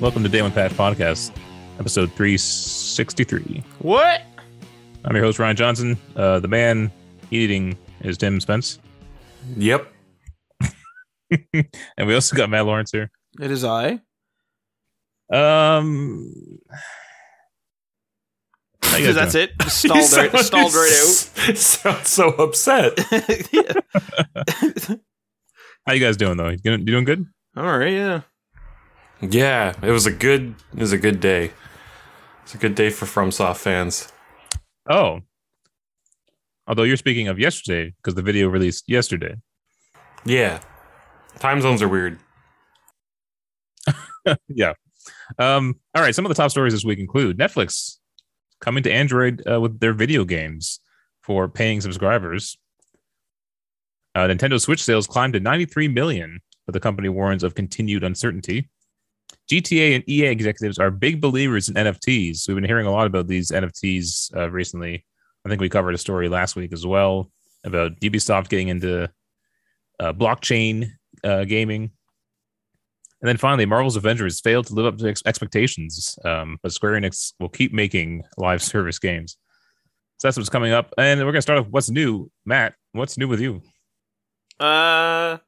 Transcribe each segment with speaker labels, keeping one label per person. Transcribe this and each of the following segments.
Speaker 1: Hello. Welcome to Day One Patch Podcast, episode 363.
Speaker 2: What?
Speaker 1: I'm your host, Ryan Johnson. Uh, the man eating is Tim Spence.
Speaker 3: Yep.
Speaker 1: and we also got Matt Lawrence here.
Speaker 2: It is I.
Speaker 1: Um, how
Speaker 2: Because that's it. Just stalled right,
Speaker 3: He
Speaker 2: stalled right
Speaker 3: sounds- Sounds so upset.
Speaker 1: How you guys doing though? You doing, you doing good?
Speaker 2: All right. Yeah.
Speaker 3: Yeah, it was a good. It was a good day. It's a good day for FromSoft fans.
Speaker 1: Oh, although you're speaking of yesterday because the video released yesterday.
Speaker 3: Yeah, time zones are weird.
Speaker 1: yeah. Um. All right. Some of the top stories this week include Netflix coming to Android uh, with their video games for paying subscribers. Uh, Nintendo Switch sales climbed to 93 million, but the company warns of continued uncertainty. GTA and EA executives are big believers in NFTs. We've been hearing a lot about these NFTs uh, recently. I think we covered a story last week as well about Ubisoft getting into uh, blockchain uh, gaming. And then finally, Marvel's Avengers failed to live up to ex- expectations, um, but Square Enix will keep making live service games. So that's what's coming up. And we're going to start off what's new. Matt, what's new with you?
Speaker 2: Uh,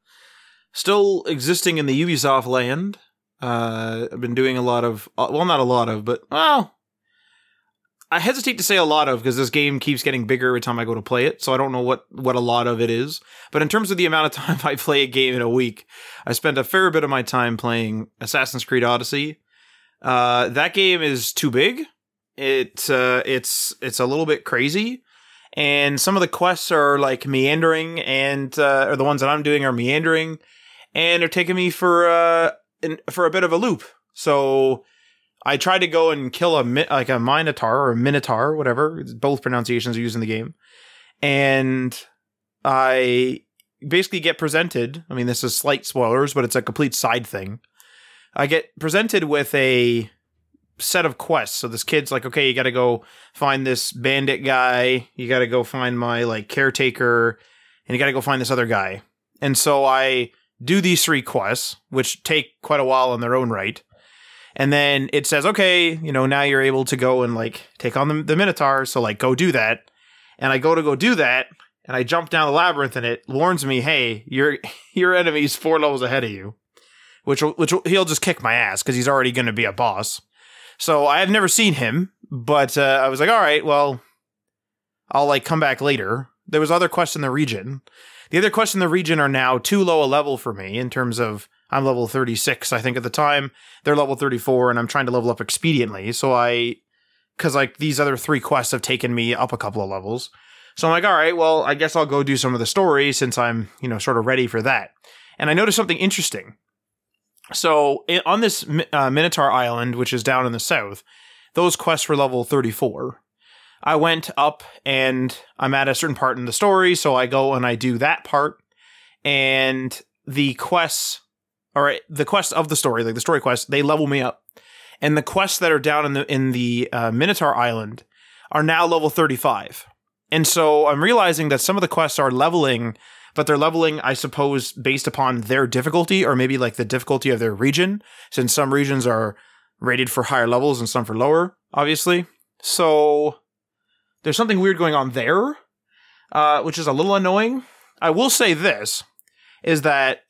Speaker 2: still existing in the Ubisoft land. Uh, I've been doing a lot of, uh, well, not a lot of, but well, I hesitate to say a lot of because this game keeps getting bigger every time I go to play it. So I don't know what what a lot of it is. But in terms of the amount of time I play a game in a week, I spend a fair bit of my time playing Assassin's Creed Odyssey. Uh, that game is too big. It uh, it's it's a little bit crazy and some of the quests are like meandering and uh, or the ones that I'm doing are meandering and they're taking me for uh in, for a bit of a loop. So I tried to go and kill a like a minotaur or a minotaur, whatever. Both pronunciations are used in the game, and I basically get presented. I mean, this is slight spoilers, but it's a complete side thing. I get presented with a set of quests. So this kid's like, okay, you got to go find this bandit guy. You got to go find my like caretaker, and you got to go find this other guy. And so I do these three quests, which take quite a while in their own right. And then it says, okay, you know, now you're able to go and like take on the, the Minotaur. So like, go do that. And I go to go do that, and I jump down the labyrinth, and it warns me, hey, your your enemy's four levels ahead of you, which will, which will, he'll just kick my ass because he's already going to be a boss. So I have never seen him, but uh, I was like, all right, well, I'll like come back later. There was other quests in the region. The other quests in the region are now too low a level for me in terms of I'm level 36, I think at the time. They're level 34, and I'm trying to level up expediently. So I, because like these other three quests have taken me up a couple of levels. So I'm like, all right, well, I guess I'll go do some of the story since I'm, you know, sort of ready for that. And I noticed something interesting. So on this uh, Minotaur Island, which is down in the south, those quests were level 34. I went up and I'm at a certain part in the story, so I go and I do that part. And the quests, or the quests of the story, like the story quests, they level me up. And the quests that are down in the in the uh, Minotaur Island are now level 35. And so I'm realizing that some of the quests are leveling, but they're leveling, I suppose, based upon their difficulty or maybe like the difficulty of their region, since some regions are rated for higher levels and some for lower, obviously. So there's something weird going on there, uh, which is a little annoying. I will say this is that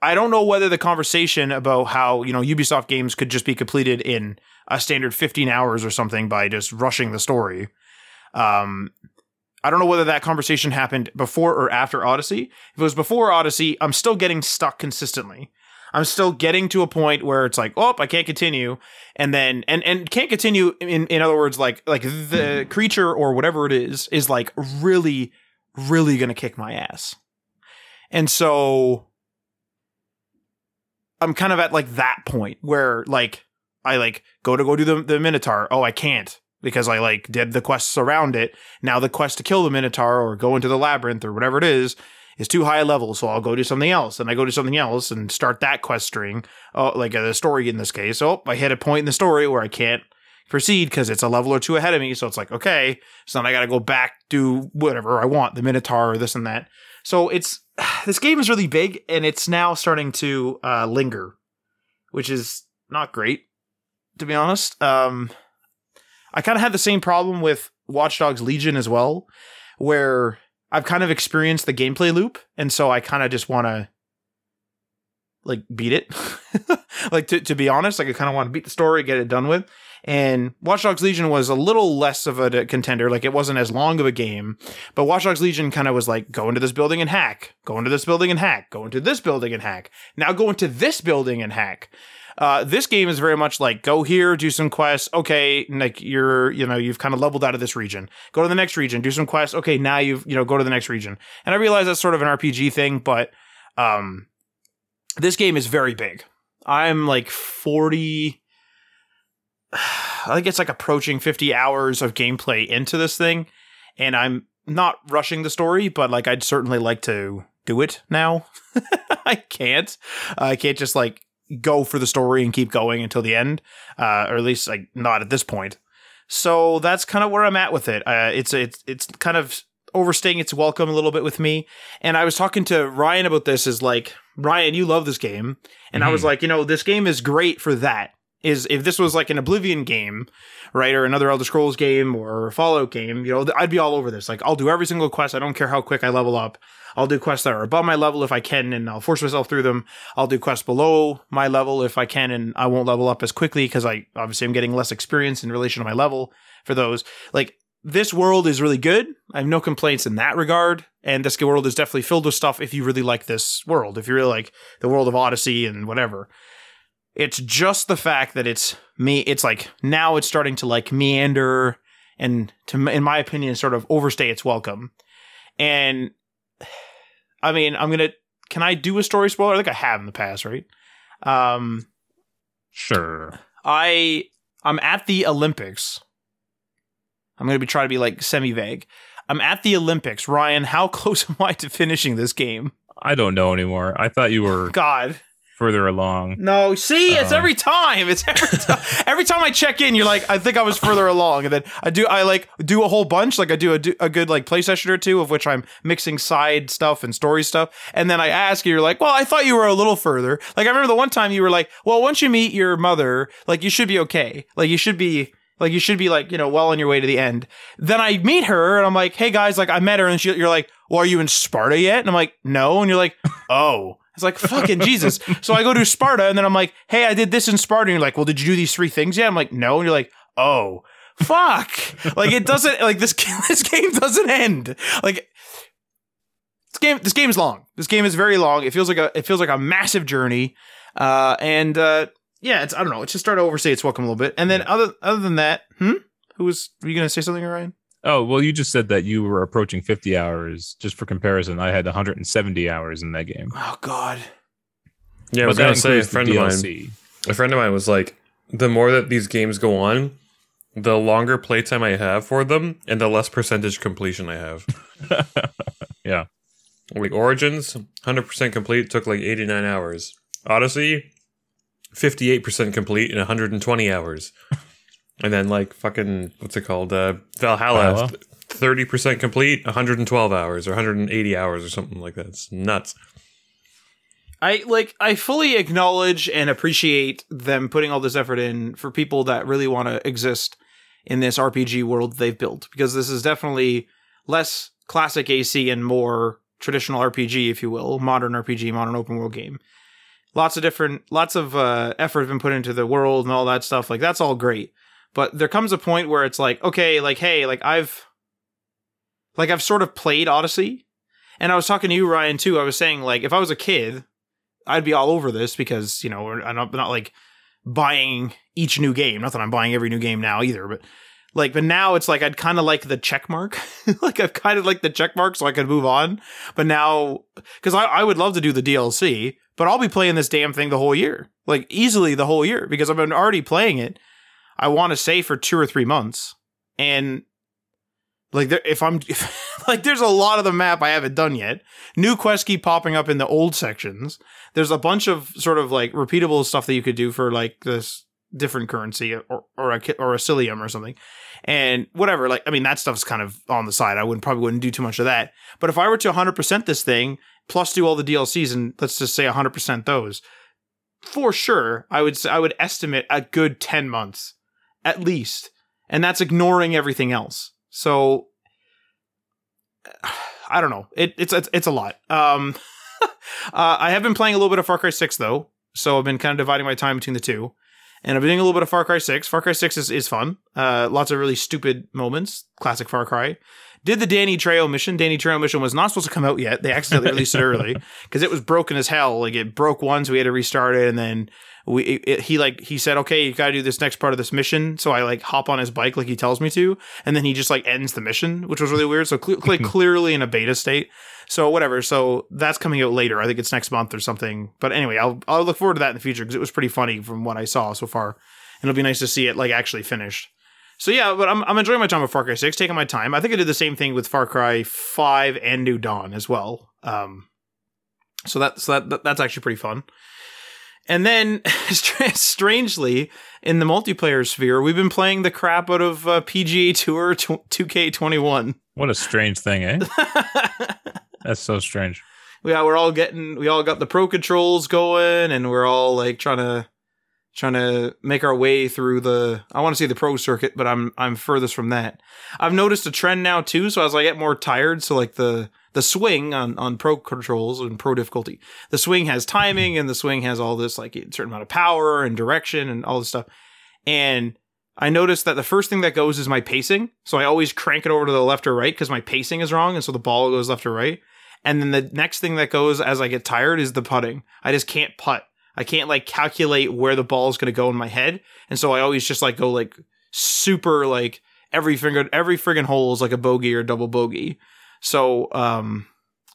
Speaker 2: I don't know whether the conversation about how, you know, Ubisoft games could just be completed in a standard 15 hours or something by just rushing the story. Um, I don't know whether that conversation happened before or after Odyssey. If it was before Odyssey, I'm still getting stuck consistently. I'm still getting to a point where it's like, oh, I can't continue, and then and and can't continue. In in other words, like like the mm-hmm. creature or whatever it is is like really, really gonna kick my ass, and so I'm kind of at like that point where like I like go to go do the the Minotaur. Oh, I can't because I like did the quests around it. Now the quest to kill the Minotaur or go into the labyrinth or whatever it is is too high a level, so I'll go do something else. And I go do something else and start that quest string. Oh, like uh, the story in this case. Oh, I hit a point in the story where I can't proceed because it's a level or two ahead of me. So it's like, okay, so then I got to go back, do whatever I want, the Minotaur or this and that. So it's this game is really big and it's now starting to uh, linger which is not great, to be honest. Um, I kind of had the same problem with Watch Dogs Legion as well, where I've kind of experienced the gameplay loop, and so I kind of just want to like beat it. like to to be honest, like I kind of want to beat the story, get it done with. And Watch Dogs Legion was a little less of a contender. Like it wasn't as long of a game, but Watch Dogs Legion kind of was like go into this building and hack, go into this building and hack, go into this building and hack. Now go into this building and hack. Uh, this game is very much like go here, do some quests. Okay, like you're, you know, you've kind of leveled out of this region. Go to the next region, do some quests. Okay, now you've, you know, go to the next region. And I realize that's sort of an RPG thing, but um, this game is very big. I'm like 40 I think it's like approaching 50 hours of gameplay into this thing and I'm not rushing the story, but like I'd certainly like to do it now. I can't. I can't just like go for the story and keep going until the end, uh, or at least like not at this point. So that's kind of where I'm at with it. Uh, it's it's it's kind of overstaying its welcome a little bit with me. And I was talking to Ryan about this. Is like Ryan, you love this game, and mm-hmm. I was like, you know, this game is great for that. Is if this was like an Oblivion game, right, or another Elder Scrolls game or Fallout game, you know, I'd be all over this. Like, I'll do every single quest. I don't care how quick I level up. I'll do quests that are above my level if I can, and I'll force myself through them. I'll do quests below my level if I can, and I won't level up as quickly because I obviously am getting less experience in relation to my level for those. Like this world is really good. I have no complaints in that regard. And this world is definitely filled with stuff if you really like this world, if you really like the world of Odyssey and whatever. It's just the fact that it's me. It's like now it's starting to like meander and to, in my opinion, sort of overstay its welcome. And I mean, I'm gonna. Can I do a story spoiler? I think I have in the past, right? Um,
Speaker 1: sure.
Speaker 2: I I'm at the Olympics. I'm gonna be trying to be like semi vague. I'm at the Olympics. Ryan, how close am I to finishing this game?
Speaker 1: I don't know anymore. I thought you were
Speaker 2: God
Speaker 1: further along.
Speaker 2: No, see, it's uh, every time. It's every time. every time I check in, you're like, I think I was further along, and then I do. I like do a whole bunch. Like I do a, a good like play session or two of which I'm mixing side stuff and story stuff, and then I ask you, you're like, well, I thought you were a little further. Like I remember the one time you were like, well, once you meet your mother, like you should be okay. Like you should be. Like you should be like you know well on your way to the end. Then I meet her and I'm like, hey guys, like I met her and she, you're like, well, are you in Sparta yet? And I'm like, no. And you're like, oh. It's like fucking Jesus. So I go to Sparta and then I'm like, hey, I did this in Sparta. And you're like, well, did you do these three things yet? I'm like, no. And you're like, oh, fuck. like it doesn't like this this game doesn't end. Like this game this game is long. This game is very long. It feels like a it feels like a massive journey. Uh and uh yeah, it's I don't know, it's just starting to overstay its welcome a little bit. And then other other than that, hmm? Who was were you gonna say something, Ryan?
Speaker 1: Oh, well, you just said that you were approaching 50 hours. Just for comparison, I had 170 hours in that game.
Speaker 2: Oh, God.
Speaker 3: Yeah, I was going to say, a friend of mine, a friend of mine was like, the more that these games go on, the longer playtime I have for them, and the less percentage completion I have.
Speaker 1: yeah.
Speaker 3: Like Origins, 100% complete, took like 89 hours. Odyssey, 58% complete in 120 hours. And then like fucking what's it called? Uh, Valhalla, thirty percent complete, one hundred and twelve hours or one hundred and eighty hours or something like that. It's nuts.
Speaker 2: I like I fully acknowledge and appreciate them putting all this effort in for people that really want to exist in this RPG world they've built because this is definitely less classic AC and more traditional RPG, if you will, modern RPG, modern open world game. Lots of different, lots of uh, effort has been put into the world and all that stuff. Like that's all great. But there comes a point where it's like, okay, like, hey, like I've, like I've sort of played Odyssey, and I was talking to you, Ryan, too. I was saying like, if I was a kid, I'd be all over this because you know I'm not, not like buying each new game. Not that I'm buying every new game now either, but like, but now it's like I'd kind of like the check mark. like I've kind of like the check mark so I could move on. But now, because I, I would love to do the DLC, but I'll be playing this damn thing the whole year, like easily the whole year because I've been already playing it I want to say for two or three months, and like there, if I'm if, like, there's a lot of the map I haven't done yet. New quests keep popping up in the old sections. There's a bunch of sort of like repeatable stuff that you could do for like this different currency or or a orichalcum or something, and whatever. Like I mean, that stuff's kind of on the side. I wouldn't probably wouldn't do too much of that. But if I were to 100% this thing plus do all the DLCs and let's just say 100% those, for sure, I would I would estimate a good ten months, at least, and that's ignoring everything else. So, I don't know. It, it's it's it's a lot. Um, uh, I have been playing a little bit of Far Cry Six though, so I've been kind of dividing my time between the two. And I've been doing a little bit of Far Cry 6. Far Cry 6 is, is fun. Uh, lots of really stupid moments. Classic Far Cry. Did the Danny Trejo mission. Danny Trejo mission was not supposed to come out yet. They accidentally released it early because it was broken as hell. Like it broke once, we had to restart it, and then we it, it- he like he said, "Okay, you got to do this next part of this mission." So I like hop on his bike like he tells me to, and then he just like ends the mission, which was really weird. So cle cle- clearly in a beta state. So whatever. So that's coming out later. I think it's next month or something. But anyway, I'll I'll look forward to that in the future because it was pretty funny from what I saw so far, and it'll be nice to see it like actually finished. So yeah, but I'm I'm enjoying my time with Far Cry Six, taking my time. I think I did the same thing with Far Cry Five and New Dawn as well. Um, so that's that, that that's actually pretty fun. And then, strangely, in the multiplayer sphere, we've been playing the crap out of uh, PGA Tour 2K21.
Speaker 1: What a strange thing, eh? That's so strange.
Speaker 2: yeah, we're all getting, we all got the pro controls going, and we're all like trying to, trying to make our way through the. I want to say the pro circuit, but I'm I'm furthest from that. I've noticed a trend now too. So as I get more tired, so like the the swing on on pro controls and pro difficulty, the swing has timing, and the swing has all this like a certain amount of power and direction and all this stuff. And I noticed that the first thing that goes is my pacing. So I always crank it over to the left or right because my pacing is wrong, and so the ball goes left or right. And then the next thing that goes as I get tired is the putting. I just can't putt. I can't like calculate where the ball is going to go in my head, and so I always just like go like super like every finger every friggin' hole is like a bogey or double bogey. So um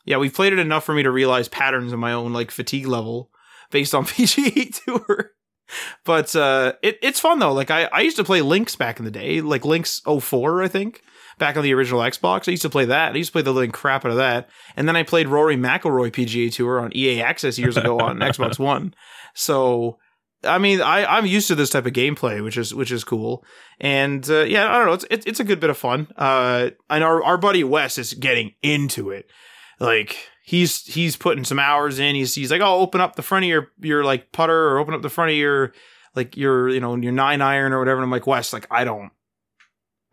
Speaker 2: yeah, we've played it enough for me to realize patterns in my own like fatigue level based on PGA Tour. But uh it, it's fun though. Like I, I used to play Links back in the day, like Links 04, I think, back on the original Xbox. I used to play that. I used to play the living crap out of that. And then I played Rory McIlroy PGA Tour on EA Access years ago on Xbox One. So I mean, I I'm used to this type of gameplay, which is which is cool. And uh, yeah, I don't know, it's it, it's a good bit of fun. Uh, and our our buddy Wes is getting into it. Like he's he's putting some hours in. He's he's like, oh, open up the front of your your like putter, or open up the front of your like your you know your nine iron or whatever. And I'm like, Wes, like I don't,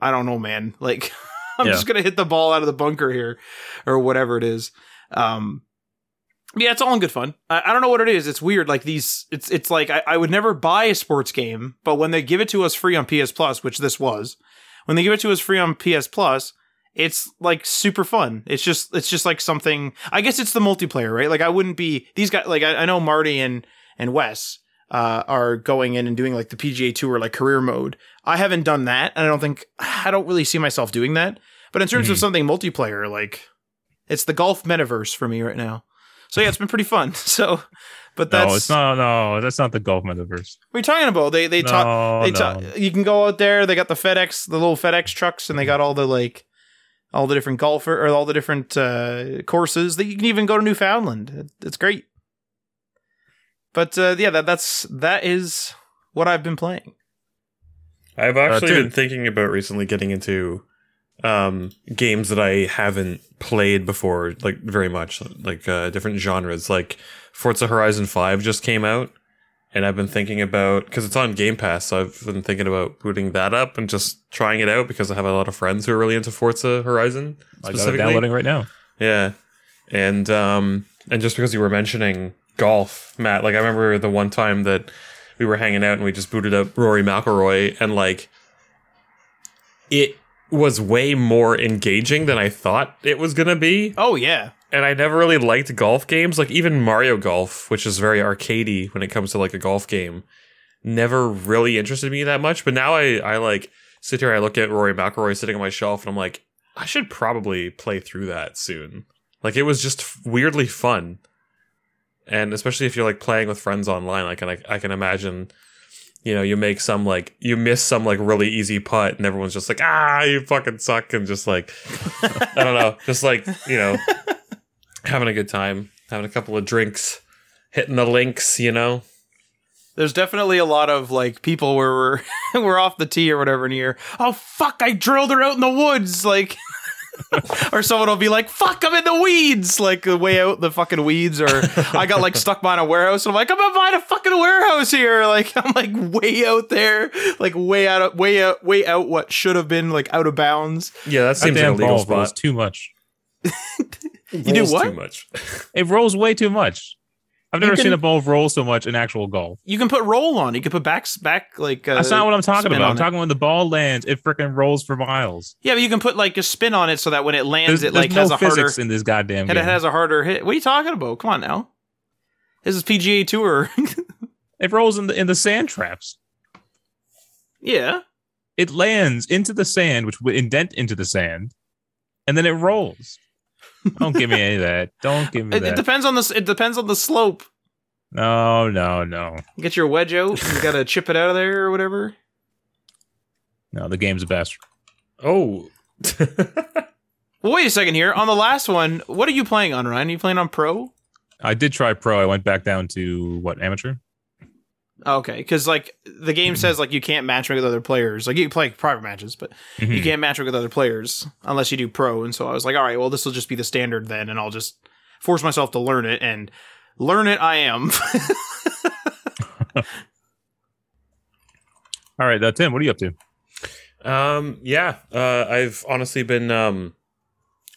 Speaker 2: I don't know, man. Like I'm
Speaker 1: Yeah.
Speaker 2: just gonna hit the ball out of the bunker here, or whatever it is. Um, yeah, it's all in good fun. I, I don't know what it is. It's weird. Like these, it's it's like I, I would never buy a sports game, but when they give it to us free on PS Plus, which this was, when they give it to us free on PS Plus, it's like super fun. It's just it's just like something. I guess it's the multiplayer, right? Like I wouldn't be these guys. Like I, I know Marty and and Wes uh, are going in and doing like the PGA Tour like career mode. I haven't done that, and I don't think I don't really see myself doing that. But in terms of
Speaker 1: Mhm.
Speaker 2: something multiplayer, like it's the golf metaverse for me right now. So yeah, it's been pretty fun. So, but that's
Speaker 1: no, it's not. No, that's not the golf metaverse.
Speaker 2: what are you talking about? They they
Speaker 1: no,
Speaker 2: talk. They
Speaker 1: no.
Speaker 2: talk. You can go out there. They got the FedEx, the little FedEx trucks, and they got all the like, all the different golfer or all the different uh, courses. That you can even go to Newfoundland. It's great. But uh, yeah, that that's that is what I've been playing.
Speaker 3: I've actually
Speaker 1: dude.
Speaker 3: been thinking about recently getting into um, games that I haven't played before, like very much, like uh, different genres. Like Forza Horizon Five just came out, and I've been thinking about because it's on Game Pass, so I've been thinking about booting that up and just trying it out because I have a lot of friends who are really into Forza Horizon.
Speaker 1: I got it
Speaker 3: Specifically,
Speaker 1: downloading right now.
Speaker 3: yeah, and um, and just because you were mentioning golf, Matt, like I remember the one time that we were hanging out and we just booted up Rory McIlroy, and like it was way more engaging than I thought it was gonna be.
Speaker 2: Oh yeah,
Speaker 3: And I never really liked golf games, like even Mario Golf, which is very arcadey when it comes to like a golf game, never really interested me that much. But now I I like sit here, I look at Rory McIlroy sitting on my shelf, and I'm like, I should probably play through that soon. Like it was just weirdly fun, and especially if you're like playing with friends online, like and I I can imagine. You know, you make some like you miss some like really easy putt, and everyone's just like, ah, you fucking suck, and just like I don't know, just like you know, having a good time, having a couple of drinks, hitting the links, you know.
Speaker 2: there's definitely a lot of like people where we're we're off the tee or whatever, and you're oh fuck, I drilled her out in the woods, like. or someone will be like, "Fuck, I'm in the weeds!" Like way out the fucking weeds, or I got like stuck behind a warehouse, and I'm like, "I'm behind a fucking warehouse here!" Like I'm like way out there, like way out, of, way out, way out. What should have been like out of bounds.
Speaker 3: Yeah, that
Speaker 1: That
Speaker 3: seems like a legal spot.
Speaker 1: too much.
Speaker 2: You do
Speaker 3: Rolls
Speaker 2: what?
Speaker 3: Too much.
Speaker 1: It rolls way too much. I've never
Speaker 2: can-
Speaker 1: seen a ball roll so much in actual golf.
Speaker 2: You can put roll on. You can put back, back like. Uh,
Speaker 1: That's not what I'm talking about. I'm
Speaker 2: it.
Speaker 1: talking when the ball lands, it freaking rolls for miles.
Speaker 2: Yeah, but you can put like a spin on it so that when it lands,
Speaker 1: There's,
Speaker 2: it like
Speaker 1: there's
Speaker 2: has
Speaker 1: no
Speaker 2: a harder.
Speaker 1: in this goddamn
Speaker 2: and it has a harder hit. What are you talking about? Come on now. This is PGA Tour.
Speaker 1: it rolls in the in the sand traps.
Speaker 2: yeah.
Speaker 1: It lands into the sand, which would indent into the sand, and then it rolls. Don't give me any of that. Don't give me
Speaker 2: It, it depends on the. It depends on the slope.
Speaker 1: No, no, no,
Speaker 2: Get your wedge out. You got to chip it out of there or whatever.
Speaker 1: no. The game's a bastard.
Speaker 3: Oh.
Speaker 2: Well, wait a second here. On the last one, what are you playing on, Ryan? Are you playing on pro?
Speaker 1: I did try pro. I went back down to what amateur.
Speaker 2: Okay, because like the game says, like you can't matchmake with other players. Like you can play private matches, but you
Speaker 1: Mhm.
Speaker 2: can't matchmake with other players unless you do pro. And so I was like, all right, well, this will just be the standard then, and I'll just force myself to learn it and learn it. I am.
Speaker 1: All right, uh, Tim, what are you up to?
Speaker 3: Um, yeah, uh, I've honestly been um,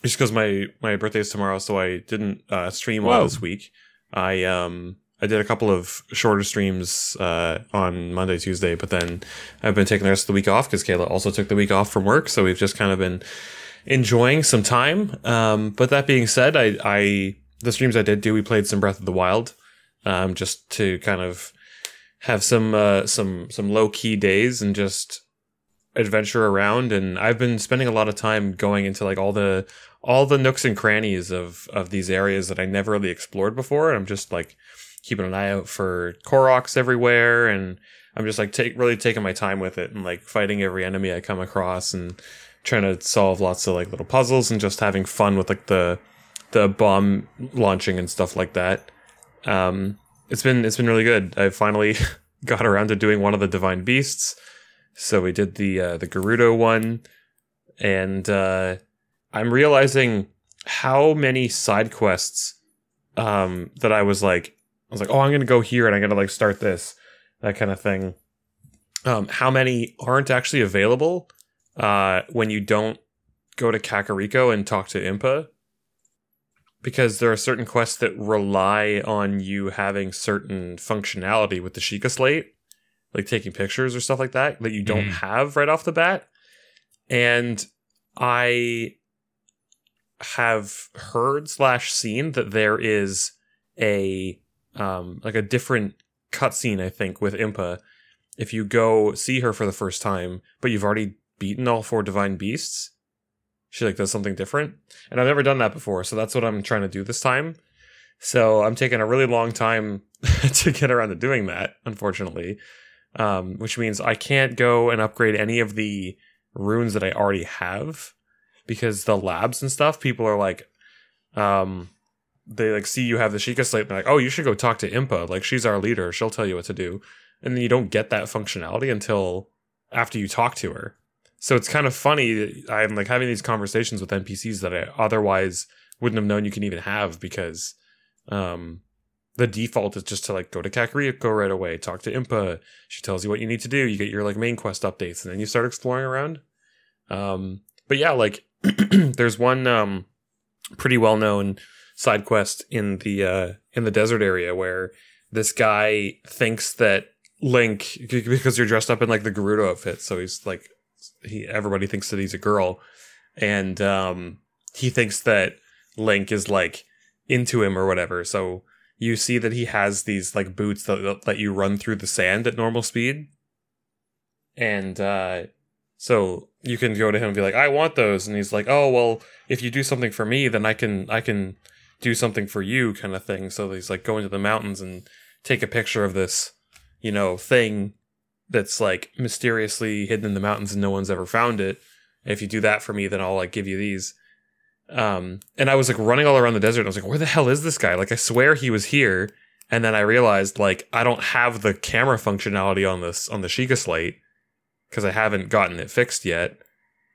Speaker 3: just because my my birthday is tomorrow, so I didn't uh, stream all this week. I um I did a couple of shorter streams uh, on Monday, Tuesday, but then I've been taking the rest of the week off because Kayla also took the week off from work, so we've just kind of been enjoying some time. Um, but that being said, I I the streams I did do, we played some Breath of the Wild, um, just to kind of have some uh, some some low key days and just adventure around. And I've been spending a lot of time going into like all the all the nooks and crannies of of these areas that I never really explored before. And I'm just like keeping an eye out for Koroks everywhere and I'm just like take really taking my time with it and like fighting every enemy I come across and trying to solve lots of like little puzzles and just having fun with like the the bomb launching and stuff like that. Um it's been it's been really good. I finally got around to doing one of the divine beasts. So we did the uh, the Gerudo one, and uh, I'm realizing how many side quests um, that I was like, I was like, oh, I'm gonna go here and I'm gonna like start this, that kind of thing. Um, how many aren't actually available uh, when you don't go to Kakariko and talk to Impa? Because there are certain quests that rely on you having certain functionality with the Sheikah Slate like taking pictures or stuff like that that you don't
Speaker 1: Mhm.
Speaker 3: have right off the bat. And I have heard slash seen that there is a um like a different cutscene, I think, with Impa. If you go see her for the first time, but you've already beaten all four divine beasts, she like does something different. And I've never done that before, so that's what I'm trying to do this time. So I'm taking a really long time to get around to doing that, unfortunately um, which means I can't go and upgrade any of the runes that I already have because the labs and stuff, people are like, um, they like see you have the Sheikah slate and they're like, oh, you should go talk to Impa. Like, she's our leader. She'll tell you what to do. And then you don't get that functionality until after you talk to her. So it's kind of funny. that I'm like having these conversations with NPCs that I otherwise wouldn't have known you can even have because, um, the default is just to like go to Kakariko right away, talk to Impa. She tells you what you need to do. You get your like main quest updates, and then you start exploring around. Um, but yeah, like there's one um pretty well known side quest in the uh in the desert area where this guy thinks that Link because you're dressed up in like the Gerudo outfit, so he's like he everybody thinks that he's a girl, and um he thinks that Link is like into him or whatever. So you see that he has these like boots that let you run through the sand at normal speed, and uh, so you can go to him and be like, "I want those," and he's like, "Oh well, if you do something for me, then I can I can do something for you," kind of thing. So he's like go into the mountains and take a picture of this, you know, thing that's like mysteriously hidden in the mountains and no one's ever found it. If you do that for me, then I'll like give you these. Um, and I was like running all around the desert. I was like, where the hell is this guy? Like, I swear he was here. And then I realized like I don't have the camera functionality on this on the Sheikah Slate because I haven't gotten it fixed yet.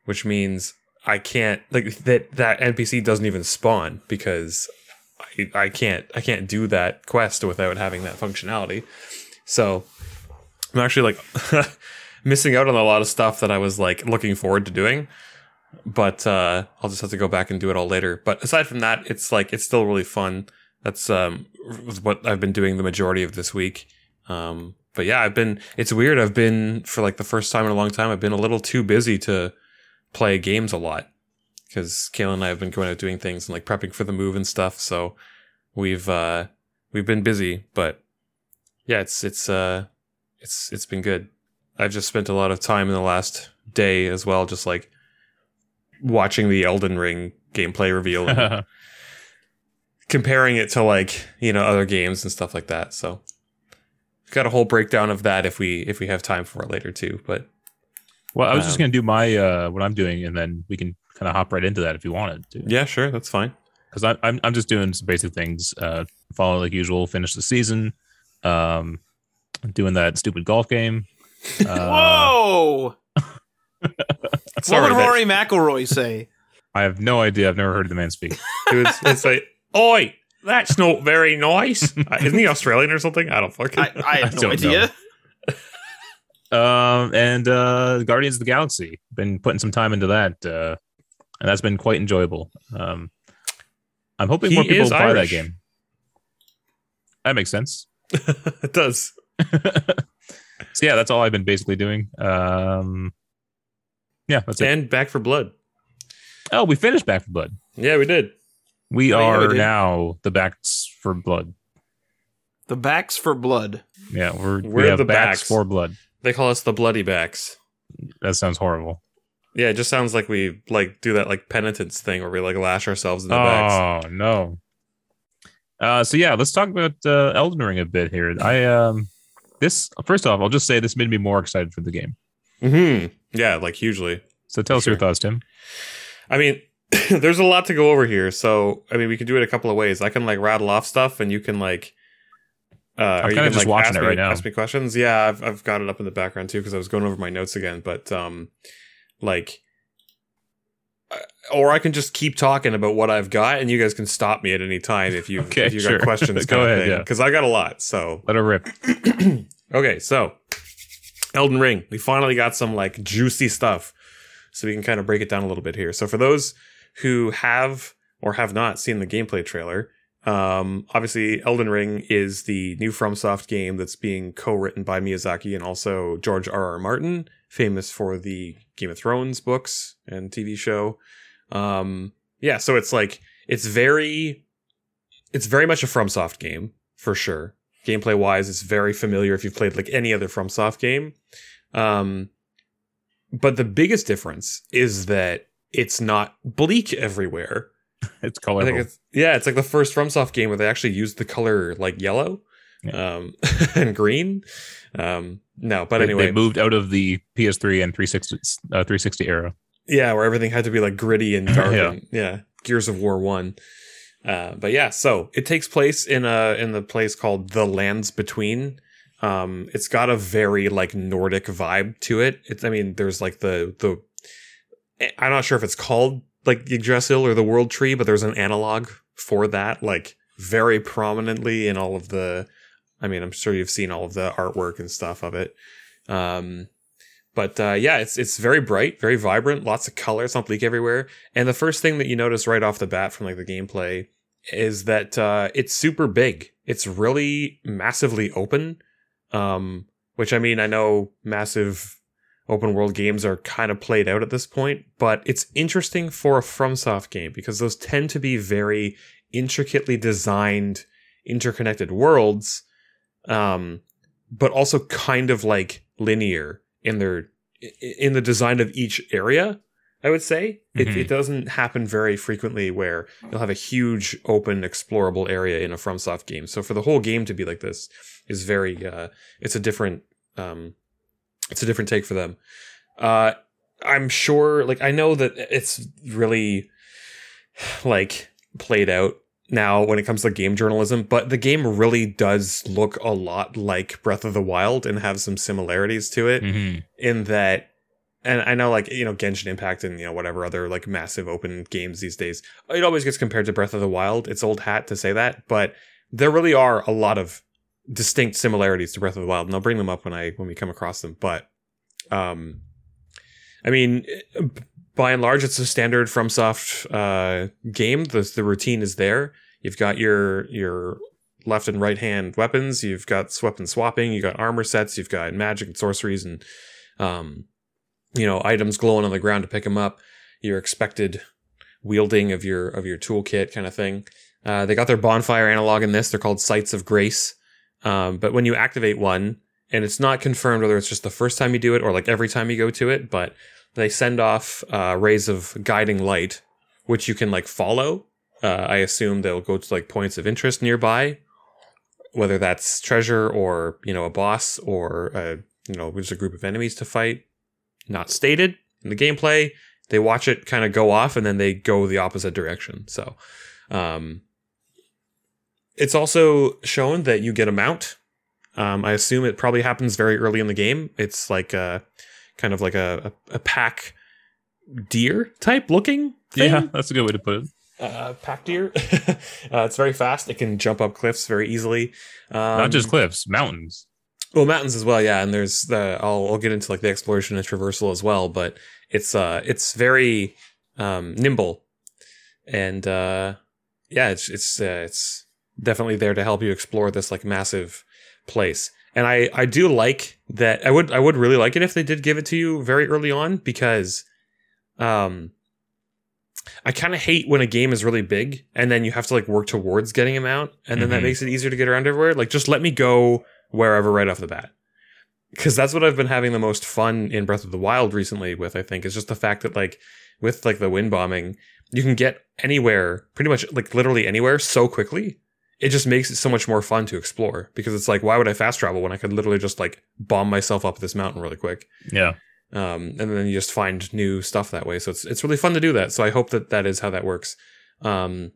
Speaker 3: Which means I can't like that that NPC doesn't even spawn because I, I can't I can't do that quest without having that functionality. So I'm actually like missing out on a lot of stuff that I was like looking forward to doing. But uh, I'll just have to go back and do it all later. But aside from that, it's like it's still really fun. That's um what I've been doing the majority of this week. Um, but yeah, I've been. It's weird. I've been for like the first time in a long time. I've been a little too busy to play games a lot because Kayla and I have been going out doing things and like prepping for the move and stuff. So we've uh we've been busy, but yeah, it's it's uh it's it's been good. I've just spent a lot of time in the last day as well, just like watching the Elden Ring gameplay reveal and comparing it to like you know other games and stuff like that. So got a whole breakdown of that if we if we have time for it later too. But
Speaker 1: well, I was just
Speaker 3: Um,
Speaker 1: gonna do my uh what I'm doing, and then we can kind of hop right into that if you wanted to.
Speaker 3: yeah, sure, that's fine.
Speaker 1: because I'm I'm just doing some basic things. Uh, follow like usual, finish the season. Um, doing that stupid golf game. Uh,
Speaker 2: Whoa!
Speaker 3: Sorry,
Speaker 2: what would
Speaker 3: that-
Speaker 2: Rory McIlroy say?
Speaker 1: I have no idea. I've never heard the man speak.
Speaker 3: It was, it's like, oi, that's not very nice. Uh, Isn't he Australian or something? I don't fucking.
Speaker 2: I, I have
Speaker 1: I
Speaker 2: no
Speaker 1: don't
Speaker 2: idea.
Speaker 1: Um, and uh, Guardians of the Galaxy. Been putting some time into that, uh, and that's been quite enjoyable. Um, I'm hoping
Speaker 3: He
Speaker 1: more people
Speaker 3: is
Speaker 1: buy
Speaker 3: Irish.
Speaker 1: that game. That makes sense.
Speaker 3: it does.
Speaker 1: So yeah, that's all I've been basically doing. Um, yeah, that's it.
Speaker 3: And Back 4 Blood.
Speaker 1: Oh, we finished Back 4 Blood.
Speaker 3: Yeah, we did.
Speaker 1: We
Speaker 2: Oh, yeah, we
Speaker 1: are
Speaker 2: did.
Speaker 1: now the backs for blood.
Speaker 2: The backs for blood.
Speaker 1: Yeah, we're, we
Speaker 3: We're
Speaker 1: have
Speaker 3: the
Speaker 1: backs,
Speaker 3: backs.
Speaker 1: for blood.
Speaker 3: They call us the Bloody Backs.
Speaker 1: That sounds horrible.
Speaker 3: Yeah, it just sounds like we like do that like penitence thing where we like lash ourselves in the backs.
Speaker 1: Oh no. Uh, so yeah, let's talk about uh, Elden Ring a bit here. I um, this first off, I'll just say this made me more excited for the game.
Speaker 3: hmm Yeah, like hugely.
Speaker 1: So tell us
Speaker 3: Sure.
Speaker 1: your thoughts, Tim.
Speaker 3: I mean, there's a lot to go over here. So, I mean, we can do it a couple of ways. I can like rattle off stuff, and you can like. Uh, you
Speaker 1: kinda
Speaker 3: can,
Speaker 1: just
Speaker 3: like,
Speaker 1: watching it
Speaker 3: me,
Speaker 1: right now.
Speaker 3: Ask me questions. Yeah, I've I've got it up in the background too because I was going over my notes again. But um, like, uh, or I can just keep talking about what I've got, and you guys can stop me at any time if you
Speaker 1: Okay,
Speaker 3: if you
Speaker 1: sure.
Speaker 3: got questions.
Speaker 1: Go ahead, yeah.
Speaker 3: Because I got a lot. So
Speaker 1: Let it rip.
Speaker 3: okay, so Elden Ring, we finally got some like juicy stuff. So we can kind of break it down a little bit here. So for those who have or have not seen the gameplay trailer, um, obviously Elden Ring is the new FromSoft game that's being co-written by Miyazaki and also George R. R. Martin, famous for the Game of Thrones books and TV show. Um, yeah, so it's like it's very, it's very much a FromSoft game for sure gameplay wise it's very familiar if you've played like any other FromSoft game. Um, but the biggest difference is that it's not bleak everywhere.
Speaker 1: It's
Speaker 3: I
Speaker 1: colorful.
Speaker 3: think it's yeah, it's like the first FromSoft game where they actually used the color like yellow um, and green. Um, no, but
Speaker 1: They-
Speaker 3: anyway,
Speaker 1: they moved out of the PS3 and 360 uh, 360 era.
Speaker 3: yeah, where everything had to be like gritty and dark.
Speaker 1: Yeah.
Speaker 3: and, yeah, Gears of War one. Uh, but yeah, so it takes place in a in the place called the Lands Between. Um, it's got a very like Nordic vibe to it. It's I mean, there's like the the I'm not sure if it's called like Yggdrasil or the World Tree, but there's an analog for that, like very prominently in all of the. I mean, I'm sure you've seen all of the artwork and stuff of it. Um, but uh, yeah, it's it's very bright, very vibrant, lots of color. It's not bleak everywhere. And the first thing that you notice right off the bat from like the gameplay is that uh, it's super big. It's really massively open. Um, which I mean, I know massive open world games are kind of played out at this point, but it's interesting for a FromSoft game because those tend to be very intricately designed, interconnected worlds, um, but also kind of like linear in their in the design of each area. I would say it,
Speaker 1: Mhm.
Speaker 3: it doesn't happen very frequently where you'll have a huge open explorable area in a FromSoft game. So for the whole game to be like this is very uh, it's a different um, it's a different take for them. Uh, I'm sure, like, I know that it's really like played out now when it comes to game journalism, but the game really does look a lot like Breath of the Wild and have some similarities to it
Speaker 1: hmm
Speaker 3: in that and I know like you know Genshin Impact and you know whatever other like massive open games these days, it always gets compared to Breath of the Wild. It's old hat to say that, but there really are a lot of distinct similarities to Breath of the Wild, and I'll bring them up when I when we come across them. But um, I mean, by and large, it's a standard FromSoft uh, game. The the routine is there. You've got your your left and right hand weapons. You've got weapon swapping. You've got armor sets. You've got magic and sorceries and um, you know items glowing on the ground to pick them up. Your expected wielding of your of your toolkit kind of thing. Uh, they got their bonfire analog in this. They're called Sites of Grace. Um, but when you activate one, and it's not confirmed whether it's just the first time you do it or like every time you go to it, but they send off uh, rays of guiding light, which you can like follow. Uh, I assume they'll go to like points of interest nearby, whether that's treasure or you know a boss or a, you know just a group of enemies to fight. Not stated in the gameplay. They watch it kind of go off and then they go the opposite direction. So, um, it's also shown that you get a mount. Um, I assume it probably happens very early in the game. It's like a kind of like a, a, pack deer type looking thing.
Speaker 1: Yeah, that's a good way to put it.
Speaker 3: Uh, pack deer. uh, it's very fast. It can jump up cliffs very easily. Um,
Speaker 1: Not just cliffs, mountains.
Speaker 3: well, mountains as well. Yeah, and there's the I'll, I'll get into like the exploration and traversal as well. But it's uh it's very um, nimble, and uh, yeah, it's it's uh, it's definitely there to help you explore this like massive place. And I I do like that. I would I would really like it if they did give it to you very early on because um I kind of hate when a game is really big and then you have to like work towards getting them out and then that
Speaker 1: Mhm.
Speaker 3: makes it easier to get around everywhere. Like just let me go wherever right off the bat. Cuz that's what I've been having the most fun in Breath of the Wild recently with I think is just the fact that like with like the wind bombing you can get anywhere pretty much like literally anywhere so quickly it just makes it so much more fun to explore because it's like why would i fast travel when i could literally just like bomb myself up this mountain really quick?
Speaker 1: Yeah.
Speaker 3: um, and then you just find new stuff that way. So it's it's really fun to do that. So i hope that that is how that works. Um,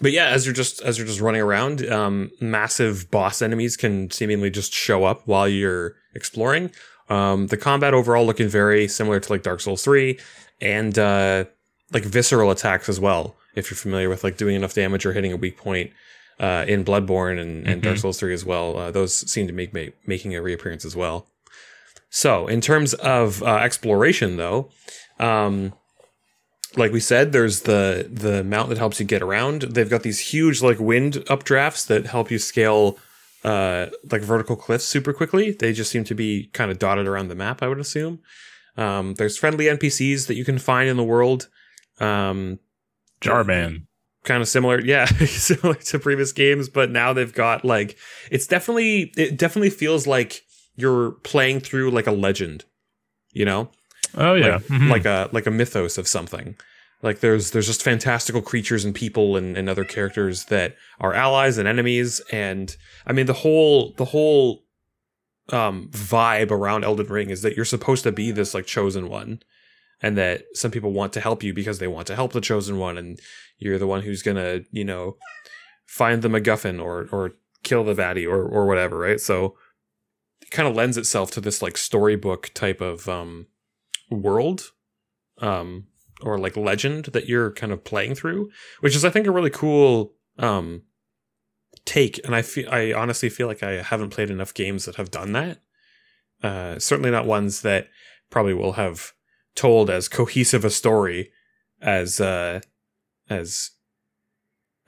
Speaker 3: but yeah as you're just as you're just running around um, massive boss enemies can seemingly just show up while you're exploring. Um, the combat overall looking very similar to like dark souls 3 and uh, like visceral attacks as well if you're familiar with like doing enough damage or hitting a weak point uh, in Bloodborne and, and Dark. Souls 3 as well. Uh, those seem to make ma- making a reappearance as well. So, in terms of uh, exploration, though, um, like we said, there's the the mount that helps you get around. They've got these huge like wind updrafts that help you scale uh, like vertical cliffs super quickly. They just seem to be kind of dotted around the map. I would assume. Um, there's friendly NPCs that you can find in the world. Um,
Speaker 1: Jarman.
Speaker 3: Kind of similar yeah similar to previous games but now they've got like it's definitely it definitely feels like you're playing through like a legend you know
Speaker 1: Oh yeah.
Speaker 3: like,
Speaker 1: Mhm.
Speaker 3: like a like a mythos of something like there's there's just fantastical creatures and people and, and other characters that are allies and enemies and i mean the whole the whole um vibe around elden ring is that you're supposed to be this like chosen one and that some people want to help you because they want to help the chosen one and you're the one who's gonna you know find the macguffin or or kill the baddie or or whatever right? So it kind of lends itself to this like storybook type of um world um or like legend that you're kind of playing through which is i think a really cool um take and i feel i honestly feel like i haven't played enough games that have done that. Uh certainly not ones that probably will have told as cohesive a story as uh as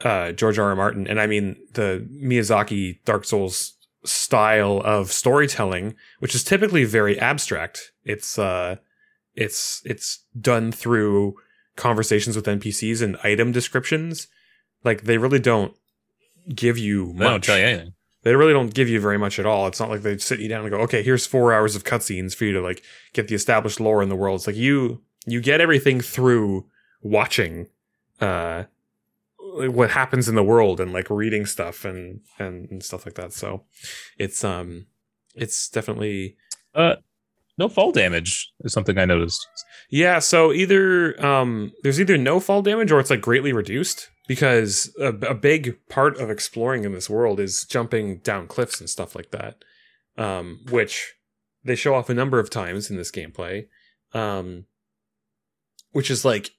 Speaker 3: uh george r r. Martin. And i mean the miyazaki dark souls style of storytelling which is typically very abstract. It's uh it's it's done through conversations with npcs and item descriptions. Like they really don't give you
Speaker 1: they don't
Speaker 3: much.
Speaker 1: tell you anything.
Speaker 3: They really don't give you very much at all. It's not like they sit you down and go, okay, here's four hours of cutscenes for you to like get the established lore in the world. It's like you you get everything through watching uh what happens in the world and like reading stuff and and, and stuff like that. So it's um it's definitely
Speaker 1: Uh, no fall damage is something I noticed.
Speaker 3: Yeah, so either um, there's either no fall damage or it's like greatly reduced because a, a big part of exploring in this world is jumping down cliffs and stuff like that, um, which they show off a number of times in this gameplay. um, which is like,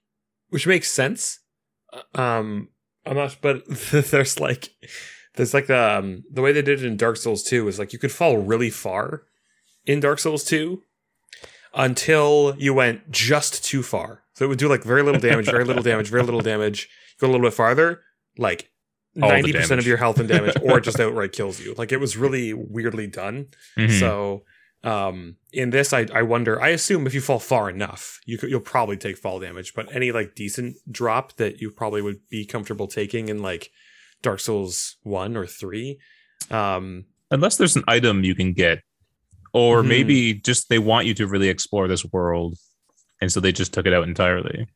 Speaker 3: which makes sense. Uh, Um, I'm not, but there's like, there's like um the way they did it in Dark Souls 2 is like you could fall really far in Dark Souls 2 until you went just too far. So it would do like very little damage, very little damage, very little damage. Go a little bit farther, like ninety percent of your health and damage, or it just outright kills you. Like it was really weirdly done.
Speaker 1: Mhm.
Speaker 3: So um in this I, I wonder i assume if you fall far enough you could, you'll probably take fall damage but any like decent drop that you probably would be comfortable taking in like dark souls 1 or 3 um
Speaker 1: unless there's an item you can get, or
Speaker 3: Mhm.
Speaker 1: maybe just they want you to really explore this world, and so they just took it out entirely.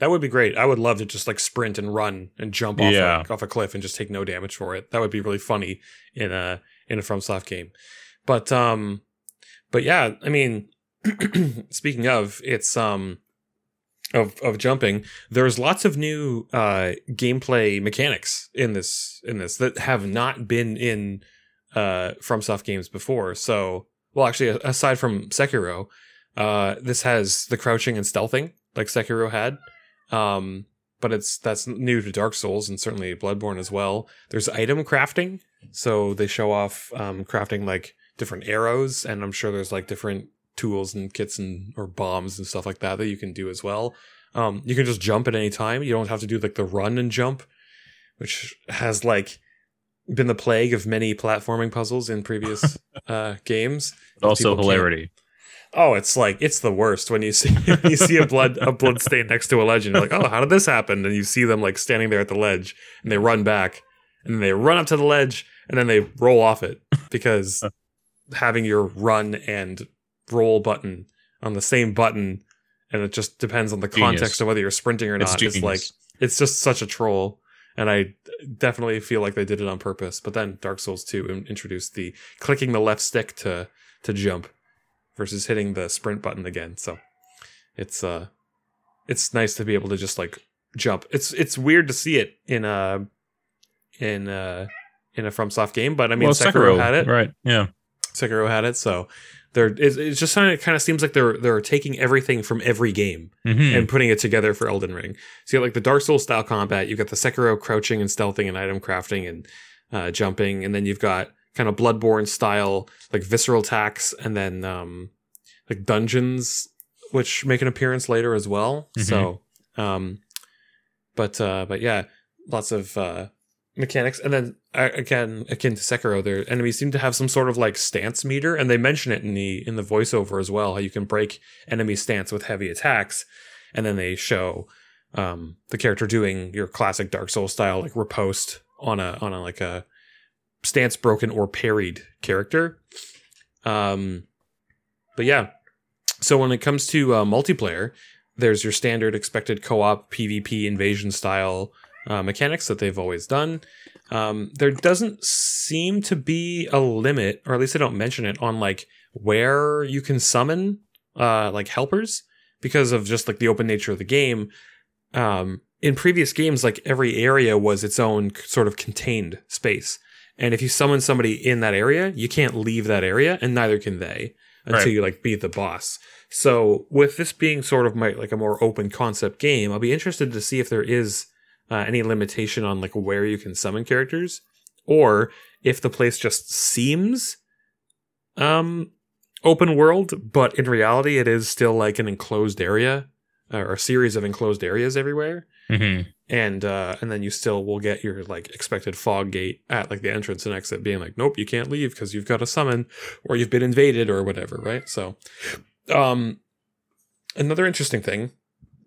Speaker 3: that would be great i would love to just like sprint and run and jump off
Speaker 1: Yeah.
Speaker 3: like, off a cliff and just take no damage for it that would be really funny in a in a FromSoft game but um but yeah i mean speaking of it's um of of jumping there's lots of new uh gameplay mechanics in this in this that have not been in uh FromSoft games before so well actually aside from Sekiro uh this has the crouching and stealthing like Sekiro had um but it's that's new to Dark Souls and certainly Bloodborne as well there's item crafting so they show off um crafting like different arrows and I'm sure there's like different tools and kits and or bombs and stuff like that that you can do as well. Um, you can just jump at any time. You don't have to do like the run and jump, which has like been the plague of many platforming puzzles in previous uh, games.
Speaker 1: But also hilarity.
Speaker 3: Oh, it's like it's the worst when you see you see a blood a blood stain next to a ledge and you're like, oh, how did this happen? And you see them like standing there at the ledge and they run back and then they run up to the ledge and then they roll off it because having your run and roll button on the same button and it just depends on the
Speaker 1: Genius.
Speaker 3: context of whether you're sprinting or not. It's
Speaker 1: genius.
Speaker 3: like it's just such a troll. And I definitely feel like they did it on purpose. But then Dark Souls 2 introduced the clicking the left stick to to jump versus hitting the sprint button again. So it's uh it's nice to be able to just like jump. It's it's weird to see it in a in a in a FromSoft game, but I mean
Speaker 1: well,
Speaker 3: Sekiro, had it.
Speaker 1: right? Yeah.
Speaker 3: Sekiro had it, so they're it's, it's just kind of kind of seems like they're they're taking everything from every game
Speaker 1: Mhm.
Speaker 3: and putting it together for Elden Ring. So you got like the Dark Souls style combat, you've got the Sekiro crouching and stealthing and item crafting and uh, jumping, and then you've got kind of Bloodborne style like visceral attacks, and then um, like dungeons which make an appearance later as well.
Speaker 1: Mhm.
Speaker 3: So, um, but uh, but yeah, lots of uh, mechanics, and then again akin to Sekiro, their enemies seem to have some sort of like stance meter, and they mention it in the in the voiceover as well. How you can break enemy stance with heavy attacks, and then they show um, the character doing your classic Dark Souls style like riposte on a on a like a stance broken or parried character. Um, but yeah, so when it comes to uh, multiplayer, there's your standard expected co-op PvP invasion style uh, mechanics that they've always done. Um, there doesn't seem to be a limit, or at least they don't mention it on like where you can summon uh, like helpers because of just like the open nature of the game. Um, in previous games, like every area was its own sort of contained space. And if you summon somebody in that area, you can't leave that area, and neither can they until
Speaker 1: Right.
Speaker 3: you like beat the boss. So with this being sort of my like a more open concept game, I'll be interested to see if there is uh, any limitation on like where you can summon characters, or if the place just seems um open world, but in reality it is still like an enclosed area uh, or a series of enclosed areas everywhere
Speaker 1: Mhm.
Speaker 3: and uh and then you still will get your like expected fog gate at like the entrance and exit being like nope you can't leave because you've got a summon or you've been invaded or whatever right so um another interesting thing